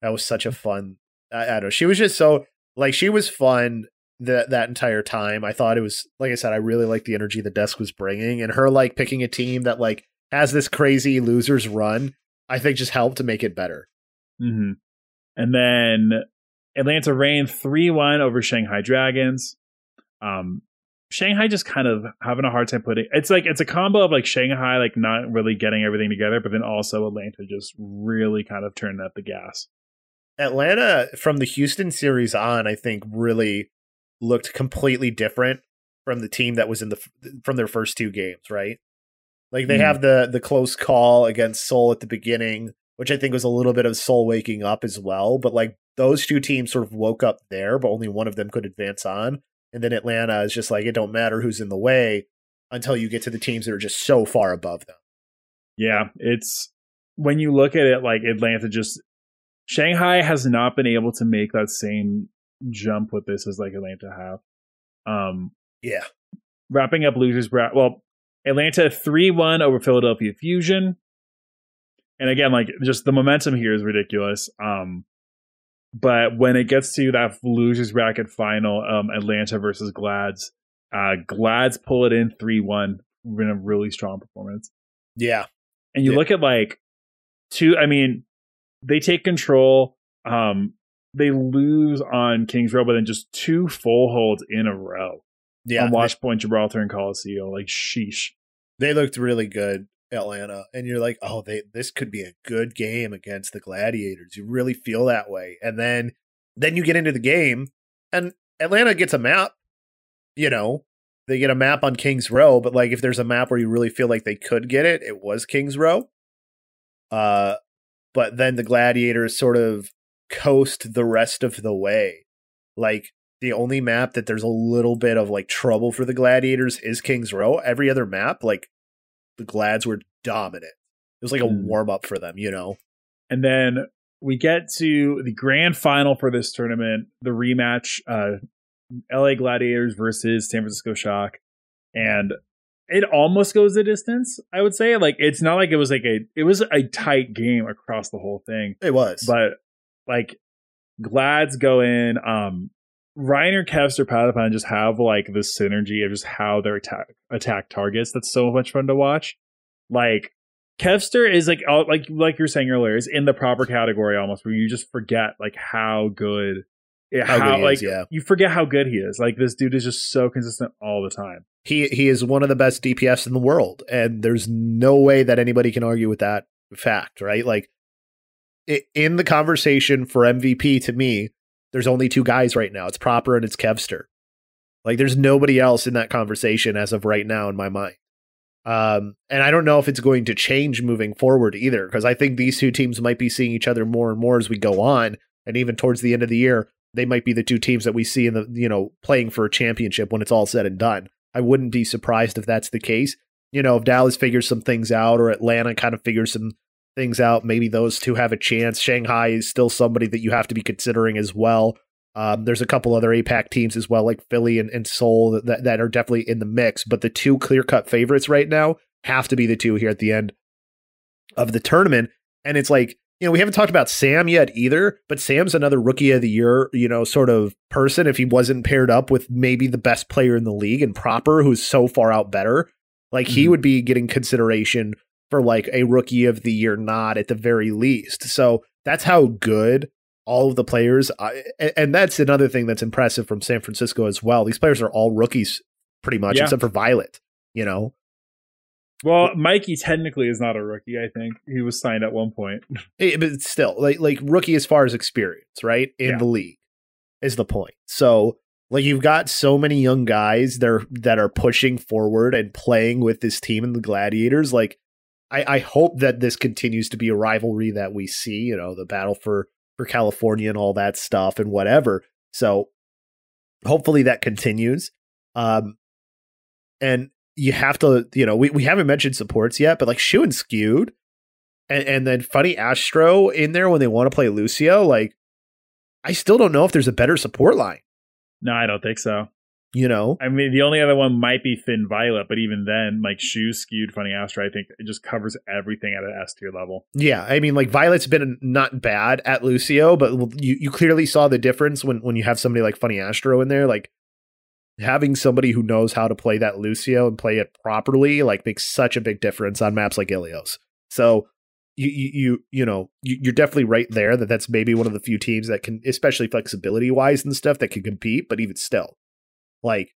That was such a fun. I, I don't know. She was just so like she was fun that that entire time. I thought it was like I said. I really liked the energy the desk was bringing, and her like picking a team that like has this crazy losers run. I think just helped to make it better. Mm-hmm. And then Atlanta Reign 3 1 over Shanghai Dragons. Um, Shanghai just kind of having a hard time putting it's like it's a combo of like Shanghai like not really getting everything together, but then also Atlanta just really kind of turning up the gas. Atlanta from the Houston series on, I think, really looked completely different from the team that was in the from their first two games, right? Like they mm. have the the close call against Seoul at the beginning, which I think was a little bit of Seoul waking up as well. But like those two teams sort of woke up there, but only one of them could advance on. And then Atlanta is just like it don't matter who's in the way. until you get to the teams that are just so far above them. Yeah, it's when you look at it like Atlanta just Shanghai has not been able to make that same jump with this as like Atlanta have. Um Yeah. wrapping up losers well Atlanta 3-1 over Philadelphia Fusion. And again like just the momentum here is ridiculous. Um but when it gets to that losers bracket final um Atlanta versus Glads, uh Glads pull it in 3-1 in a really strong performance Yeah. and you Yeah. look at like two i mean they take control um they lose on kings row but then just two full holds in a row Yeah. on watch point gibraltar and Colosseo like sheesh they looked really good atlanta and you're like oh they this could be a good game against the gladiators. You really feel that way and then then you get into the game and atlanta gets a map you know? They get a map on kings row but like if there's a map where you really feel like they could get it it was kings row. Uh but then the gladiators sort of coast the rest of the way. Like the only map that there's a little bit of like trouble for the gladiators is Kings Row. Every other map, like the Glads were dominant. It was like a Mm. warm up for them, you know. and then we get to the grand final for this tournament the rematch uh la gladiators versus san francisco shock and it almost goes the distance i would say like it's not like it was like a it was a tight game across the whole thing It was, but like glads go in um Reiner, Kevster, Patiphan just have like this synergy of just how their attack attack targets. That's so much fun to watch. Like Kevster is like all- like like you were saying earlier, is in the proper category almost where you just forget like how good yeah, How how, like is, yeah. you forget how good he is. Like this dude is just so consistent all the time. he he is one of the best DPS in the world, and there's no way that anybody can argue with that fact, right? Like in the conversation for MVP, to me, there's only two guys right now. It's Proper and it's Kevster. Like there's nobody else in that conversation as of right now in my mind. Um, and I don't know if it's going to change moving forward either, because I think these two teams might be seeing each other more and more as we go on, and even towards the end of the year, they might be the two teams that we see in the you know playing for a championship when it's all said and done. I wouldn't be surprised if that's the case. You know, if Dallas figures some things out or Atlanta kind of figures some things out, maybe those two have a chance. Shanghai is still somebody that you have to be considering as well. Um, there's a couple other APAC teams as well, like Philly and, and Seoul, that, that are definitely in the mix. But the two clear cut favorites right now have to be the two here at the end of the tournament. And it's like, you know, we haven't talked about Sam yet either, but Sam's another rookie of the year, you know, sort of person if he wasn't paired up with maybe the best player in the league and Proper, who's so far out better. Like he Mhm. would be getting consideration for like a rookie of the year nod at the very least. So that's how good all of the players I- a- and that's another thing that's impressive from San Francisco as well. These players are all rookies pretty much Yeah. except for Violet, you know. Well, Mikey technically is not a rookie. I think he was signed at one point. Eh, but still like like rookie as far as experience right in Yeah. the league is the point so like you've got so many young guys that are that are pushing forward and playing with this team and the gladiators like I, I hope that this continues to be a rivalry that we see you know the battle for for california and all that stuff and whatever so hopefully that continues um and you have to you know we, we haven't mentioned supports yet but like Shu and skewed and, and then FunnyAstro in there when they want to play Lucio. Like, I still don't know if there's a better support line. No, I don't think so. You know, I mean, the only other one might be thin Violet, but even then, like shoes skewed FunnyAstro, I think it just covers everything at an S tier level. yeah. I mean, like Violet's been not bad at Lucio, but you you clearly saw the difference when when you have somebody like FunnyAstro in there. Like having somebody who knows how to play that Lucio and play it properly, like makes such a big difference on maps like Ilios. So. You, you you you know you're definitely right there that that's maybe one of the few teams that can especially flexibility wise and stuff that can compete but even still like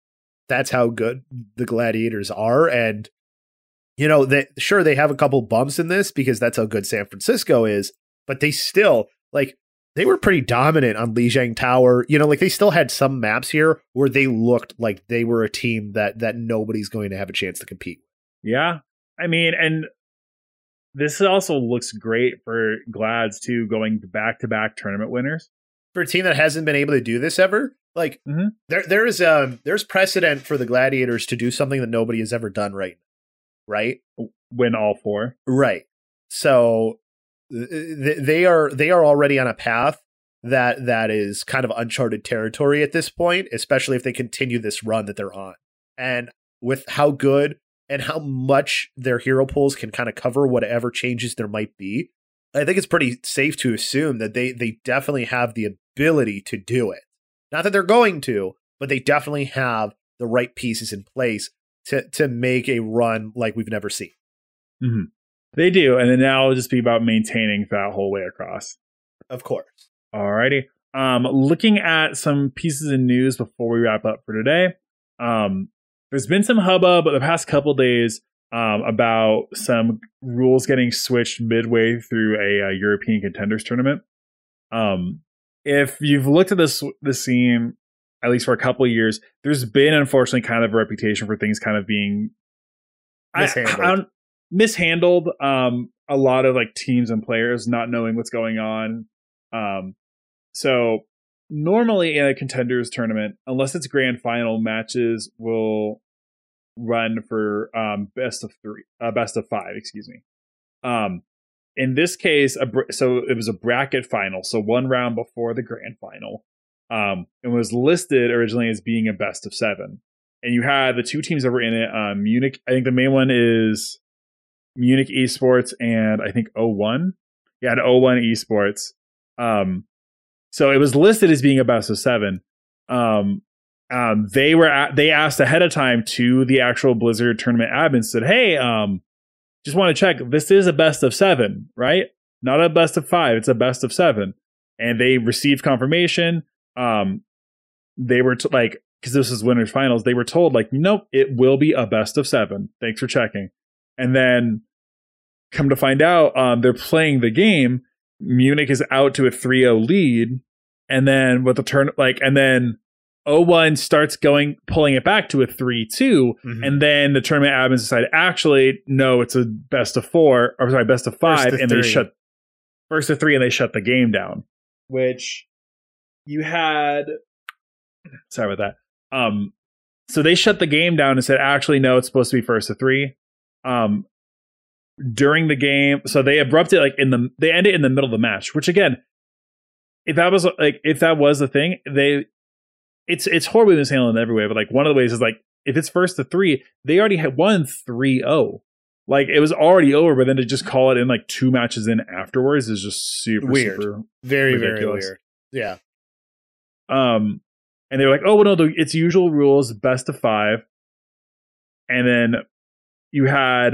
that's how good the gladiators are and you know that sure they have a couple bumps in this because that's how good san francisco is but they still like they were pretty dominant on Lijiang Tower. You know, like they still had some maps here where they looked like they were a team that that nobody's going to have a chance to compete. Yeah. I mean, and this also looks great for Glads too, going back to back tournament winners. For a team that hasn't been able to do this ever, Like Mhm. there there is um there's precedent for the gladiators to do something that nobody has ever done right right Win all four. right so th- th- they are they are already on a path that that is kind of uncharted territory at this point especially if they continue this run that they're on and with how good and how much their hero pools can kind of cover whatever changes there might be i think it's pretty safe to assume that they they definitely have the ability to do it not that they're going to but they definitely have the right pieces in place to to make a run like we've never seen They do, and then now it'll just be about maintaining that whole way across. of course Alrighty. Um, looking at some pieces of news before we wrap up for today. Um, there's been some hubbub the past couple days um, about some rules getting switched midway through a, uh European contenders tournament. Um, if you've looked at this the scene at least for a couple of years, there's been unfortunately kind of a reputation for things kind of being Mishandled. I don't- mishandled. Um, a lot of like teams and players not knowing what's going on. Um, so normally in a contenders tournament, unless it's grand final, matches will run for um, best of three, uh, best of five, excuse me. Um, in this case, a so it was a bracket final, so one round before the grand final. Um, it was listed originally as being a best of seven, and you had the two teams that were in it. Um, Munich, I think the main one is Munich Esports, and I think O1. Yeah, and O1 Esports. Um, so it was listed as being a best of seven. Um, um, they were at, they asked ahead of time to the actual Blizzard tournament admin said, "Hey, um, just want to check. This is a best of seven, right? Not a best of five. It's a best of seven. And they received confirmation. Um, they were t- like, because this is winners finals, they were told like, nope, it will be a best of seven. Thanks for checking. And then come to find out, um, they're playing the game. Munich is out to a 3-0 lead, and then with the turn, like, and then 0-1 starts going, pulling it back to a 3-2, Mhm. and then the tournament admins decide, actually, no, it's a best of four, or sorry, best of five, and they three. shut first to three, and they shut the game down. Which you had, sorry about that. Um, so they shut the game down and said, actually, no, it's supposed to be first to three. Um, during the game, so they abrupted like in the they ended it in the middle of the match, which again, if that was like if that was the thing, they it's it's horribly mishandled in every way, but like one of the ways is like if it's first to three, they already had won 3-0. Like it was already over, but then to just call it in like two matches in afterwards is just super Weird. super very ridiculous. very weird yeah um, and they were like, "Oh, well, no, the, it's usual rules, best of five. And then you had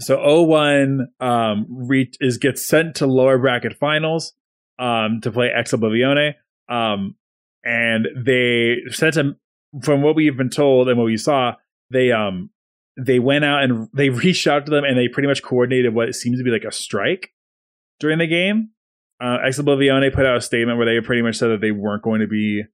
so O1 um re- is gets sent to lower bracket finals um to play Ex Oblivione. Um, and they sent him from what we've been told and what we saw, they um they went out and they reached out to them and they pretty much coordinated what seems to be like a strike during the game uh, Ex put out a statement where they pretty much said that they weren't going to be.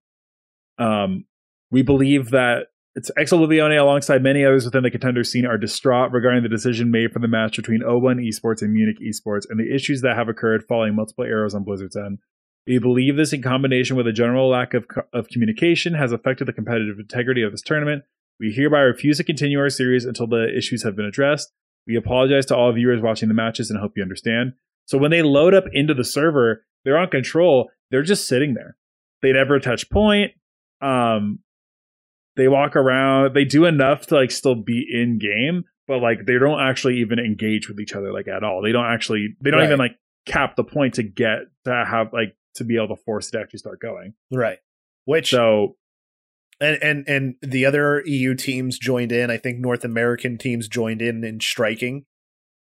Um, we believe that it's Ex Oblivione, alongside many others within the contender scene, are distraught regarding the decision made for the match between O1 Esports and Munich Esports and the issues that have occurred following multiple errors on Blizzard's end. We believe this, in combination with a general lack of, co- of communication, has affected the competitive integrity of this tournament. We hereby refuse to continue our series until the issues have been addressed. We apologize to all viewers watching the matches and hope you understand. So when they load up into the server, they're on control. They're just sitting there. They never touch point. Um, they walk around. They do enough to like still be in game, but like they don't actually even engage with each other like at all. They don't actually. They don't Right. even like cap the point to get to have like to be able to force it to actually start going. right. Which So and and and the other eu teams joined in. I think north american teams joined in in striking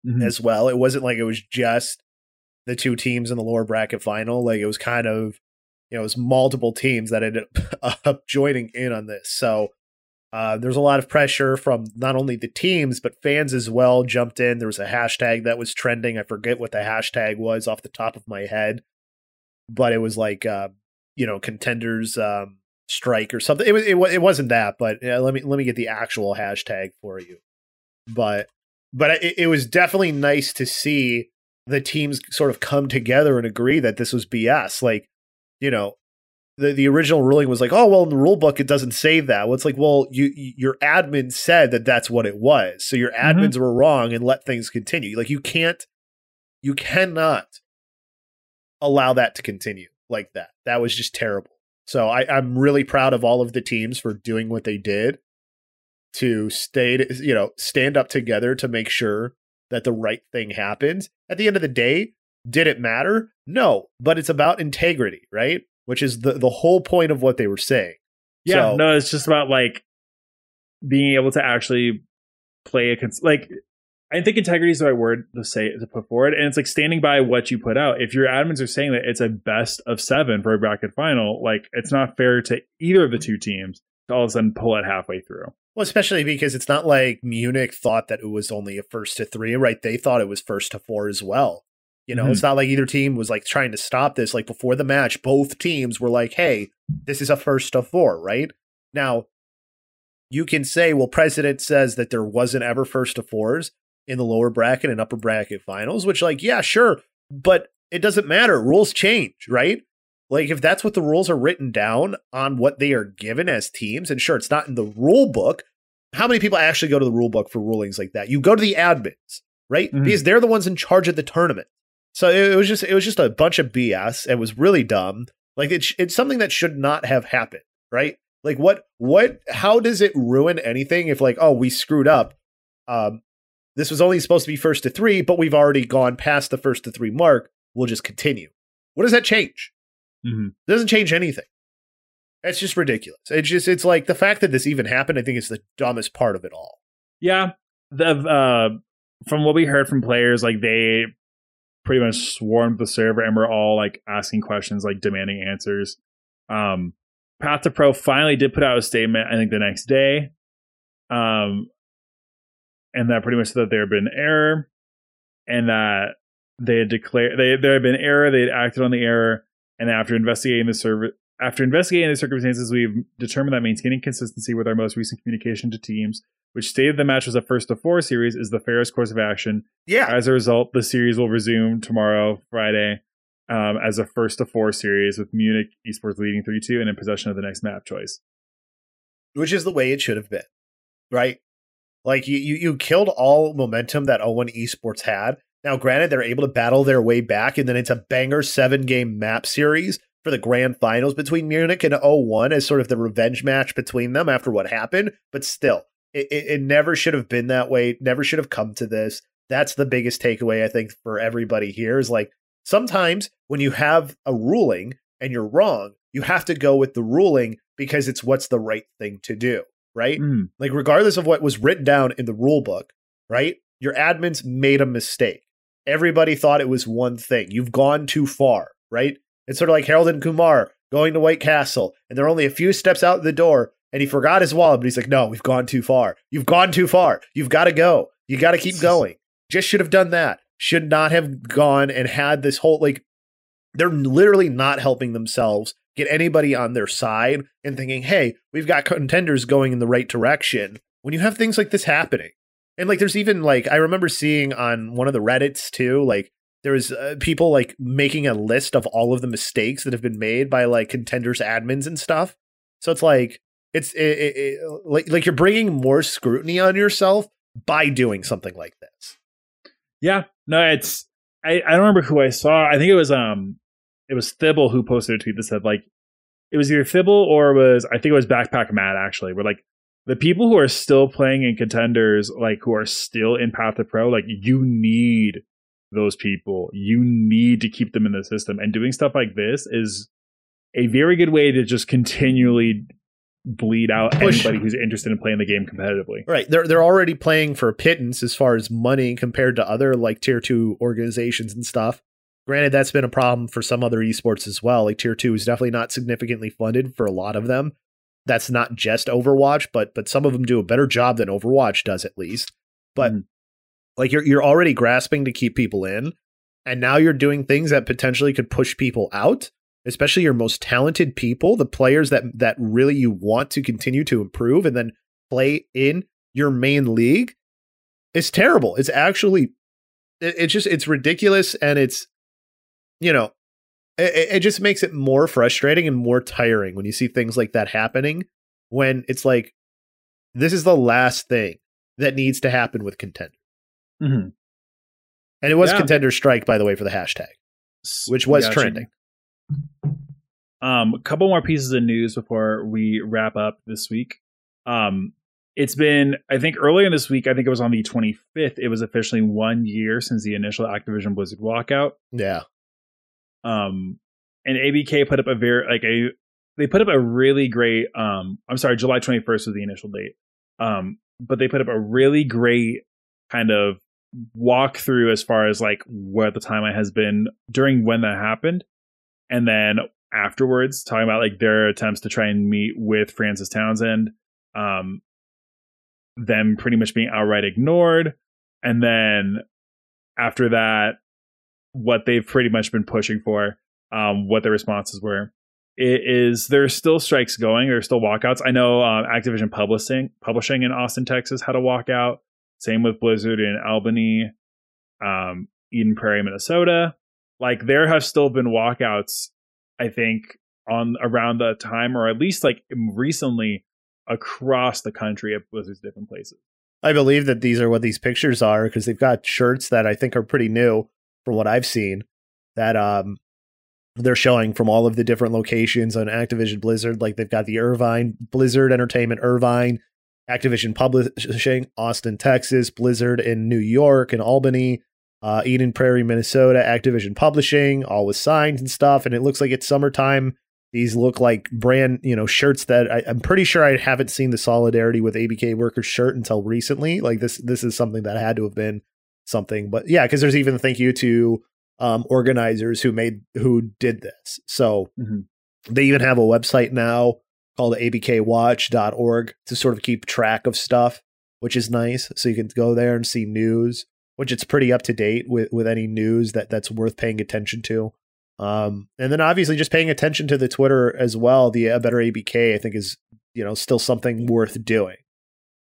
mhm. as well. It wasn't like it was just the two teams in the lower bracket final. Like it was kind of you know it was multiple teams that ended up joining in on this. So uh, there's a lot of pressure from not only the teams but fans as well jumped in. There was a hashtag that was trending. I forget what the hashtag was off the top of my head but it was like uh, you know contenders um, strike or something it was it, it wasn't that but uh, let me let me get the actual hashtag for you but but it, it was definitely nice to see the teams sort of come together and agree that this was BS. Like, you know, the, the original ruling was like, oh well, in the rule book it doesn't say that. Well, it's like, well, you your admin said that that's what it was, so your Mhm. admins were wrong and let things continue. Like you can't, you cannot allow that to continue like that. That was just terrible. So I, I'm really proud of all of the teams for doing what they did to stay, you know, stand up together to make sure that the right thing happens. At the end of the day, did it matter? No, but it's about integrity, right? Which is the the whole point of what they were saying. Yeah, So- no, it's just about like being able to actually play a cons- like. I think integrity is the right word to say to put forward, and it's like standing by what you put out. If your admins are saying that it's a best of seven for a bracket final, like it's not fair to either of the two teams to all of a sudden pull it halfway through. Well, especially because it's not like Munich thought that it was only a first to three, right? They thought it was first to four as well. You know, Mhm. it's not like either team was like trying to stop this. Like before the match, both teams were like, hey, this is a first to four, right? Now, you can say, well, President says that there wasn't ever first to fours in the lower bracket and upper bracket finals, which, like, yeah, sure, but it doesn't matter. Rules change, right? Like, if that's what the rules are written down on what they are given as teams, and sure, it's not in the rule book. How many people actually go to the rule book for rulings like that? You go to the admins, right? Mhm. Because they're the ones in charge of the tournament. So it, it was just it was just a bunch of BS. It was really dumb. Like it's it's something that should not have happened, right? Like what what how does it ruin anything if like oh we screwed up? Um, this was only supposed to be first to three, but we've already gone past the first to three mark. We'll just continue. What does that change? Mm-hmm. It doesn't change anything. It's just ridiculous. It's just it's like the fact that this even happened. I think is the dumbest part of it all. Yeah, the uh, from what we heard from players, like they pretty much swarmed the server and were all like asking questions, like demanding answers. Um, Path to Pro finally did put out a statement. I think the next day, um, and that pretty much said that there had been error, and that they had declared they there had been error. They had acted on the error, and after investigating the server. After investigating the circumstances, we've determined that maintaining consistency with our most recent communication to teams which stated the match was a first to four series, is the fairest course of action. Yeah, As a result, the series will resume tomorrow, Friday, um, as a first to four series with Munich Esports leading 3 2 and in possession of the next map choice. which is the way it should have been, right? Like you, you, you killed all momentum that O1 Esports had. Now, granted, they're able to battle their way back, and then it's a banger seven game map series for the grand finals between Munich and O1 as sort of the revenge match between them after what happened. But still, it, it, it never should have been that way. Never should have come to this. That's the biggest takeaway, I think, for everybody here is like sometimes when you have a ruling and you're wrong, you have to go with the ruling because it's what's the right thing to do, right? Mm. Like, regardless of what was written down in the rule book, right? Your admins made a mistake. Everybody thought it was one thing. You've gone too far, right? It's sort of like Harold and Kumar going to White Castle, and they're only a few steps out the door, and he forgot his wallet, but he's like, no, we've gone too far. You've gone too far. You've got to go. You got to keep going. Just should have done that. Should not have gone and had this whole, like, they're literally not helping themselves get anybody on their side and thinking, hey, we've got contenders going in the right direction when you have things like this happening. And like, there's even like, I remember seeing on one of the Reddits too, like, there was uh, people like making a list of all of the mistakes that have been made by like contenders admins and stuff. So it's like, it's it, it, it, like like you're bringing more scrutiny on yourself by doing something like this. Yeah, no, it's I, I don't remember who I saw. I think it was um it was Thibble who posted a tweet that said like it was either Thibble or it was I think it was Backpack Matt actually. Where like the people who are still playing in contenders, like who are still in Path to Pro, like you need those people. You need to keep them in the system. And doing stuff like this is a very good way to just continually bleed out Push. anybody who's interested in playing the game competitively. Right. They're they're already playing for a pittance as far as money compared to other like tier two organizations and stuff. Granted, that's been a problem for some other esports as well. Like tier two is definitely not significantly funded for a lot of them. That's not just Overwatch, but but some of them do a better job than Overwatch does at least. But Mm. like you're you're already grasping to keep people in, and now you're doing things that potentially could push people out, especially your most talented people, the players that that really you want to continue to improve and then play in your main league. It's terrible. It's actually it's just it's ridiculous and it's you know It, it just makes it more frustrating and more tiring when you see things like that happening. When it's like, this is the last thing that needs to happen with contender. Mm-hmm. And it was Yeah. contender strike, by the way, for the hashtag, which was Gotcha. trending. Um, a couple more pieces of news before we wrap up this week. Um, it's been, I think, earlier in this week. I think it was on the 25th. It was officially one year since the initial Activision Blizzard walkout. Yeah. Um, and ABK put up a very like a they put up a really great. Um, I'm sorry, July 21st was the initial date. Um, but they put up a really great kind of walkthrough as far as like what the timeline has been during when that happened, and then afterwards talking about like their attempts to try and meet with Frances Townsend, um, them pretty much being outright ignored, and then after that, what they've pretty much been pushing for, um, what their responses were. It is there's still strikes going. There's still walkouts. I know um, Activision Publishing Publishing in Austin, Texas, had a walkout. Same with Blizzard in Albany, um, Eden Prairie, Minnesota. Like there have still been walkouts. I think on around the time, or at least like recently, across the country at Blizzard's different places. I believe that these are what these pictures are because they've got shirts that I think are pretty new from what I've seen that um they're showing from all of the different locations on Activision Blizzard. Like they've got the Irvine Blizzard Entertainment Irvine, Activision Publishing Austin, Texas, Blizzard in New York and Albany, uh, Eden Prairie, Minnesota, Activision Publishing, all with signs and stuff. And it looks like it's summertime. These look like brand, you know, shirts that I, I'm pretty sure I haven't seen the solidarity with ABK workers shirt until recently. Like this, this is something that had to have been something. But yeah, because there's even thank you to um, organizers who made who did this. So Mhm. they even have a website now called abkwatch.org to sort of keep track of stuff, which is nice. So you can go there and see news, which it's pretty up to date with with any news that that's worth paying attention to. Um, and then obviously just paying attention to the Twitter as well. The uh, Better ABK, I think, is you know still something worth doing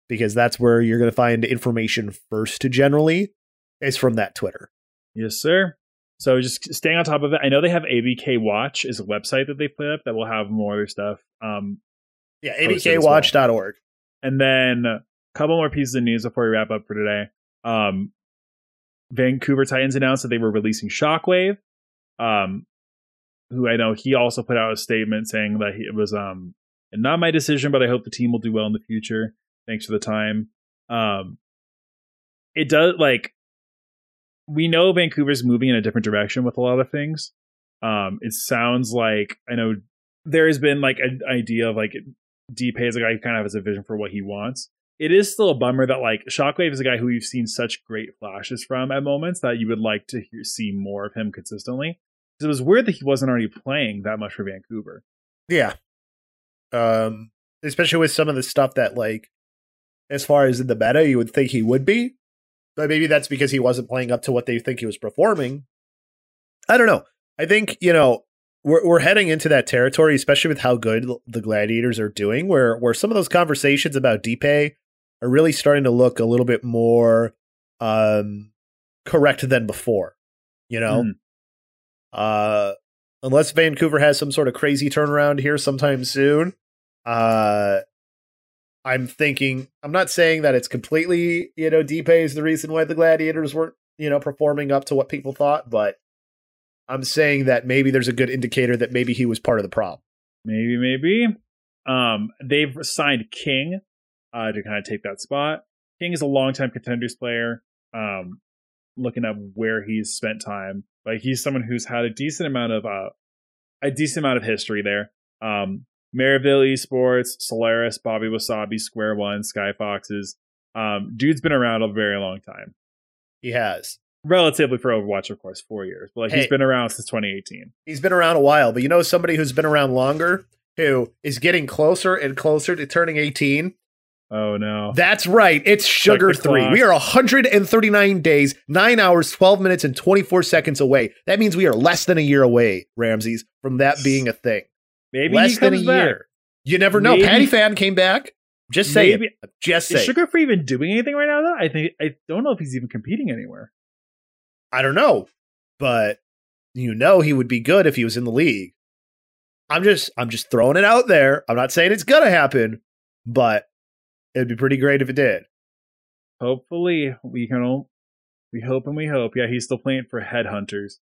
because that's where you're going to find information first. Generally, is from that Twitter. Yes, sir. So just staying on top of it. I know they have ABK Watch is a website that they put up that will have more other stuff. Um, Yeah, as well. and then a couple more pieces of news before we wrap up for today. Um, Vancouver Titans announced that they were releasing Shockwave. Um, who I know he also put out a statement saying that he, it was um not my decision, but I hope the team will do well in the future. Thanks for the time. Um, it does like we know Vancouver's moving in a different direction with a lot of things. Um, it sounds like I know there has been like an idea of like Deep is a guy who kind of has a vision for what he wants. It is still a bummer that like Shockwave is a guy who you've seen such great flashes from at moments that you would like to hear, see more of him consistently. It was weird that he wasn't already playing that much for Vancouver. Yeah. Um, especially with some of the stuff that like as far as in the meta, you would think he would be. But maybe that's because he wasn't playing up to what they think he was performing. I don't know. I think, you know, we're we're heading into that territory, especially with how good the gladiators are doing, where where some of those conversations about DPei are really starting to look a little bit more um correct than before. You know? Mm. Uh unless Vancouver has some sort of crazy turnaround here sometime soon. Uh I'm thinking I'm not saying that it's completely, you know, DPei is the reason why the gladiators weren't, you know, performing up to what people thought, but I'm saying that maybe there's a good indicator that maybe he was part of the problem. Maybe, maybe. Um, they've signed King uh, to kind of take that spot. King is a longtime contenders player. Um, looking at where he's spent time, like he's someone who's had a decent amount of uh, a decent amount of history there. Um, Maryville Esports, Solaris, Bobby Wasabi, Square One, Sky Foxes. Um, dude's been around a very long time. He has. Relatively for Overwatch, of course, four years, but like Hey. he's been around since 2018. He's been around a while, but you know somebody who's been around longer who is getting closer and closer to turning 18? Oh no! That's right. It's Sugar Free. clock. We are 139 days, 9 hours, 12 minutes, and 24 seconds away. That means we are less than a year away, Ramses, from that being a thing. Maybe less than a back. year. You never know. Maybe- Patiphan came back. Just say Maybe- it. Just say it. Sugar Free even doing anything right now? Though I think I don't know if he's even competing anywhere. I don't know, but you know he would be good if he was in the league. I'm just I'm just throwing it out there. I'm not saying it's gonna happen, but it'd be pretty great if it did. Hopefully, we can. We hope and we hope. Yeah, he's still playing for Headhunters,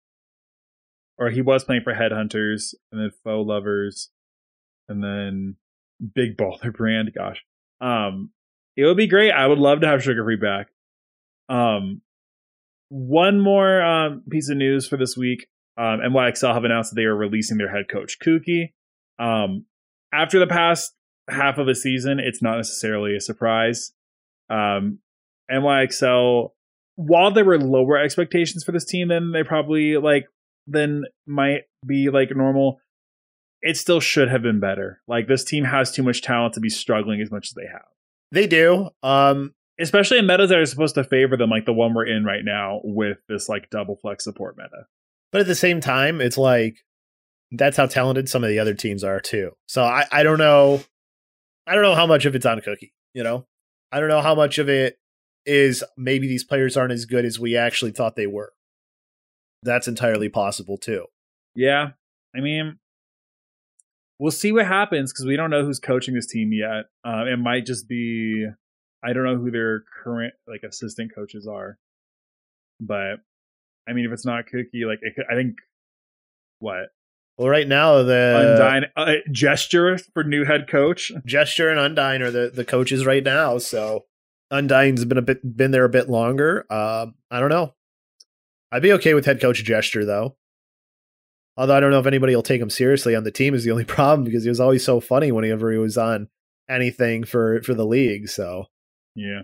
or he was playing for Headhunters, and then Faux Lovers, and then Big Baller Brand. Gosh, um, it would be great. I would love to have Sugar Free back. Um, one more um, piece of news for this week. Um, NYXL have announced that they are releasing their head coach Kuki. Um, after the past half of a season, it's not necessarily a surprise. Um, NYXL, while there were lower expectations for this team than they probably like than might be like normal, it still should have been better. Like this team has too much talent to be struggling as much as they have. They do. Um, especially in metas that are supposed to favor them, like the one we're in right now with this like double flex support meta. But at the same time, it's like that's how talented some of the other teams are too. So I, I don't know. I don't know how much of it's on Cookie, you know? I don't know how much of it is maybe these players aren't as good as we actually thought they were. That's entirely possible too. Yeah. I mean, we'll see what happens because we don't know who's coaching this team yet. Uh, it might just be I don't know who their current like assistant coaches are, but I mean, if it's not Cookie, like could, I think what. Well, right now the Undyne uh, gesture for new head coach. Gesture and Undyne are the the coaches right now. So Undyne's been a bit been there a bit longer. Uh, I don't know. I'd be okay with head coach Gesture though. Although I don't know if anybody will take him seriously on the team is the only problem because he was always so funny whenever he was on anything for for the league. So yeah.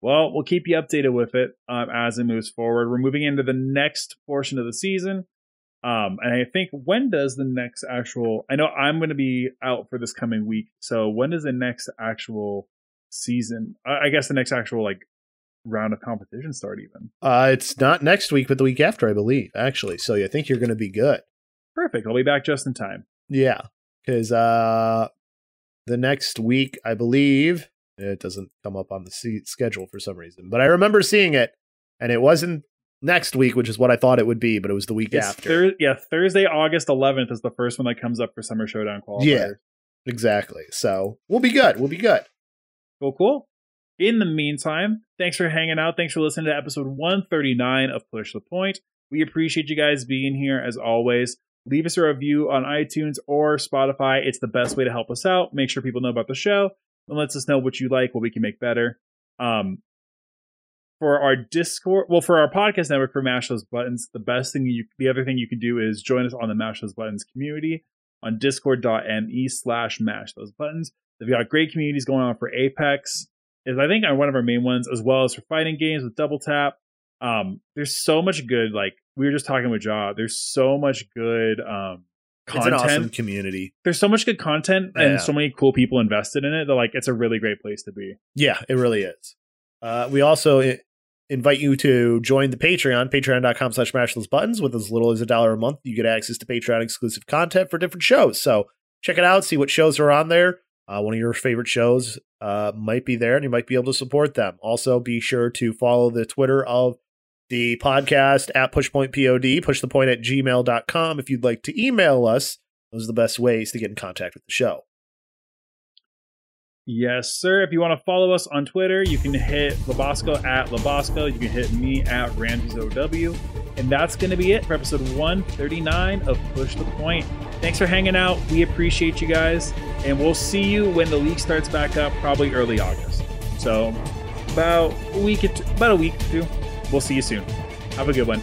Well, we'll keep you updated with it um, as it moves forward. We're moving into the next portion of the season. Um, and I think when does the next actual? I know I'm going to be out for this coming week. So when does the next actual season? I guess the next actual like round of competition start even? Uh, it's not next week, but the week after, I believe. Actually, so I think you're going to be good. Perfect. I'll be back just in time. Yeah, because uh, the next week, I believe, it doesn't come up on the schedule for some reason, but I remember seeing it, and it wasn't next week, which is what I thought it would be, but it was the week it's after. Thir- yeah, Thursday, August 11th is the first one that comes up for Summer Showdown qualifiers. Yeah, exactly. So we'll be good. We'll be good. Cool, cool. In the meantime, thanks for hanging out. Thanks for listening to episode 139 of Push the Point. We appreciate you guys being here as always. Leave us a review on iTunes or Spotify. It's the best way to help us out. Make sure people know about the show and lets us know what you like, what we can make better. Um, for our Discord, well, for our podcast network for Mash Those Buttons, the best thing you, the other thing you can do is join us on the Mash Those Buttons community on discord.me slash mash those buttons. They've got great communities going on for Apex, is I think on one of our main ones, as well as for fighting games with Double Tap. Um, there's so much good, like we were just talking with Jaw, there's so much good um content. Awesome community. There's so much good content and so many cool people invested in it that like it's a really great place to be. Yeah, it really is. Uh, we also invite you to join the Patreon, patreon.com slash mash those buttons. With as little as a dollar a month, you get access to Patreon exclusive content for different shows. So check it out, see what shows are on there. Uh, one of your favorite shows uh, might be there and you might be able to support them. Also, be sure to follow the Twitter of the podcast at pushpointpod, push the point at gmail.com. If you'd like to email us, those are the best ways to get in contact with the show. Yes, sir. If you want to follow us on Twitter, you can hit Labosco at Labosco. You can hit me at Ramsey'sOW. And that's going to be it for episode 139 of Push the Point. Thanks for hanging out. We appreciate you guys. And we'll see you when the league starts back up, probably early August. So about a week, about a week or two. We'll see you soon. Have a good one.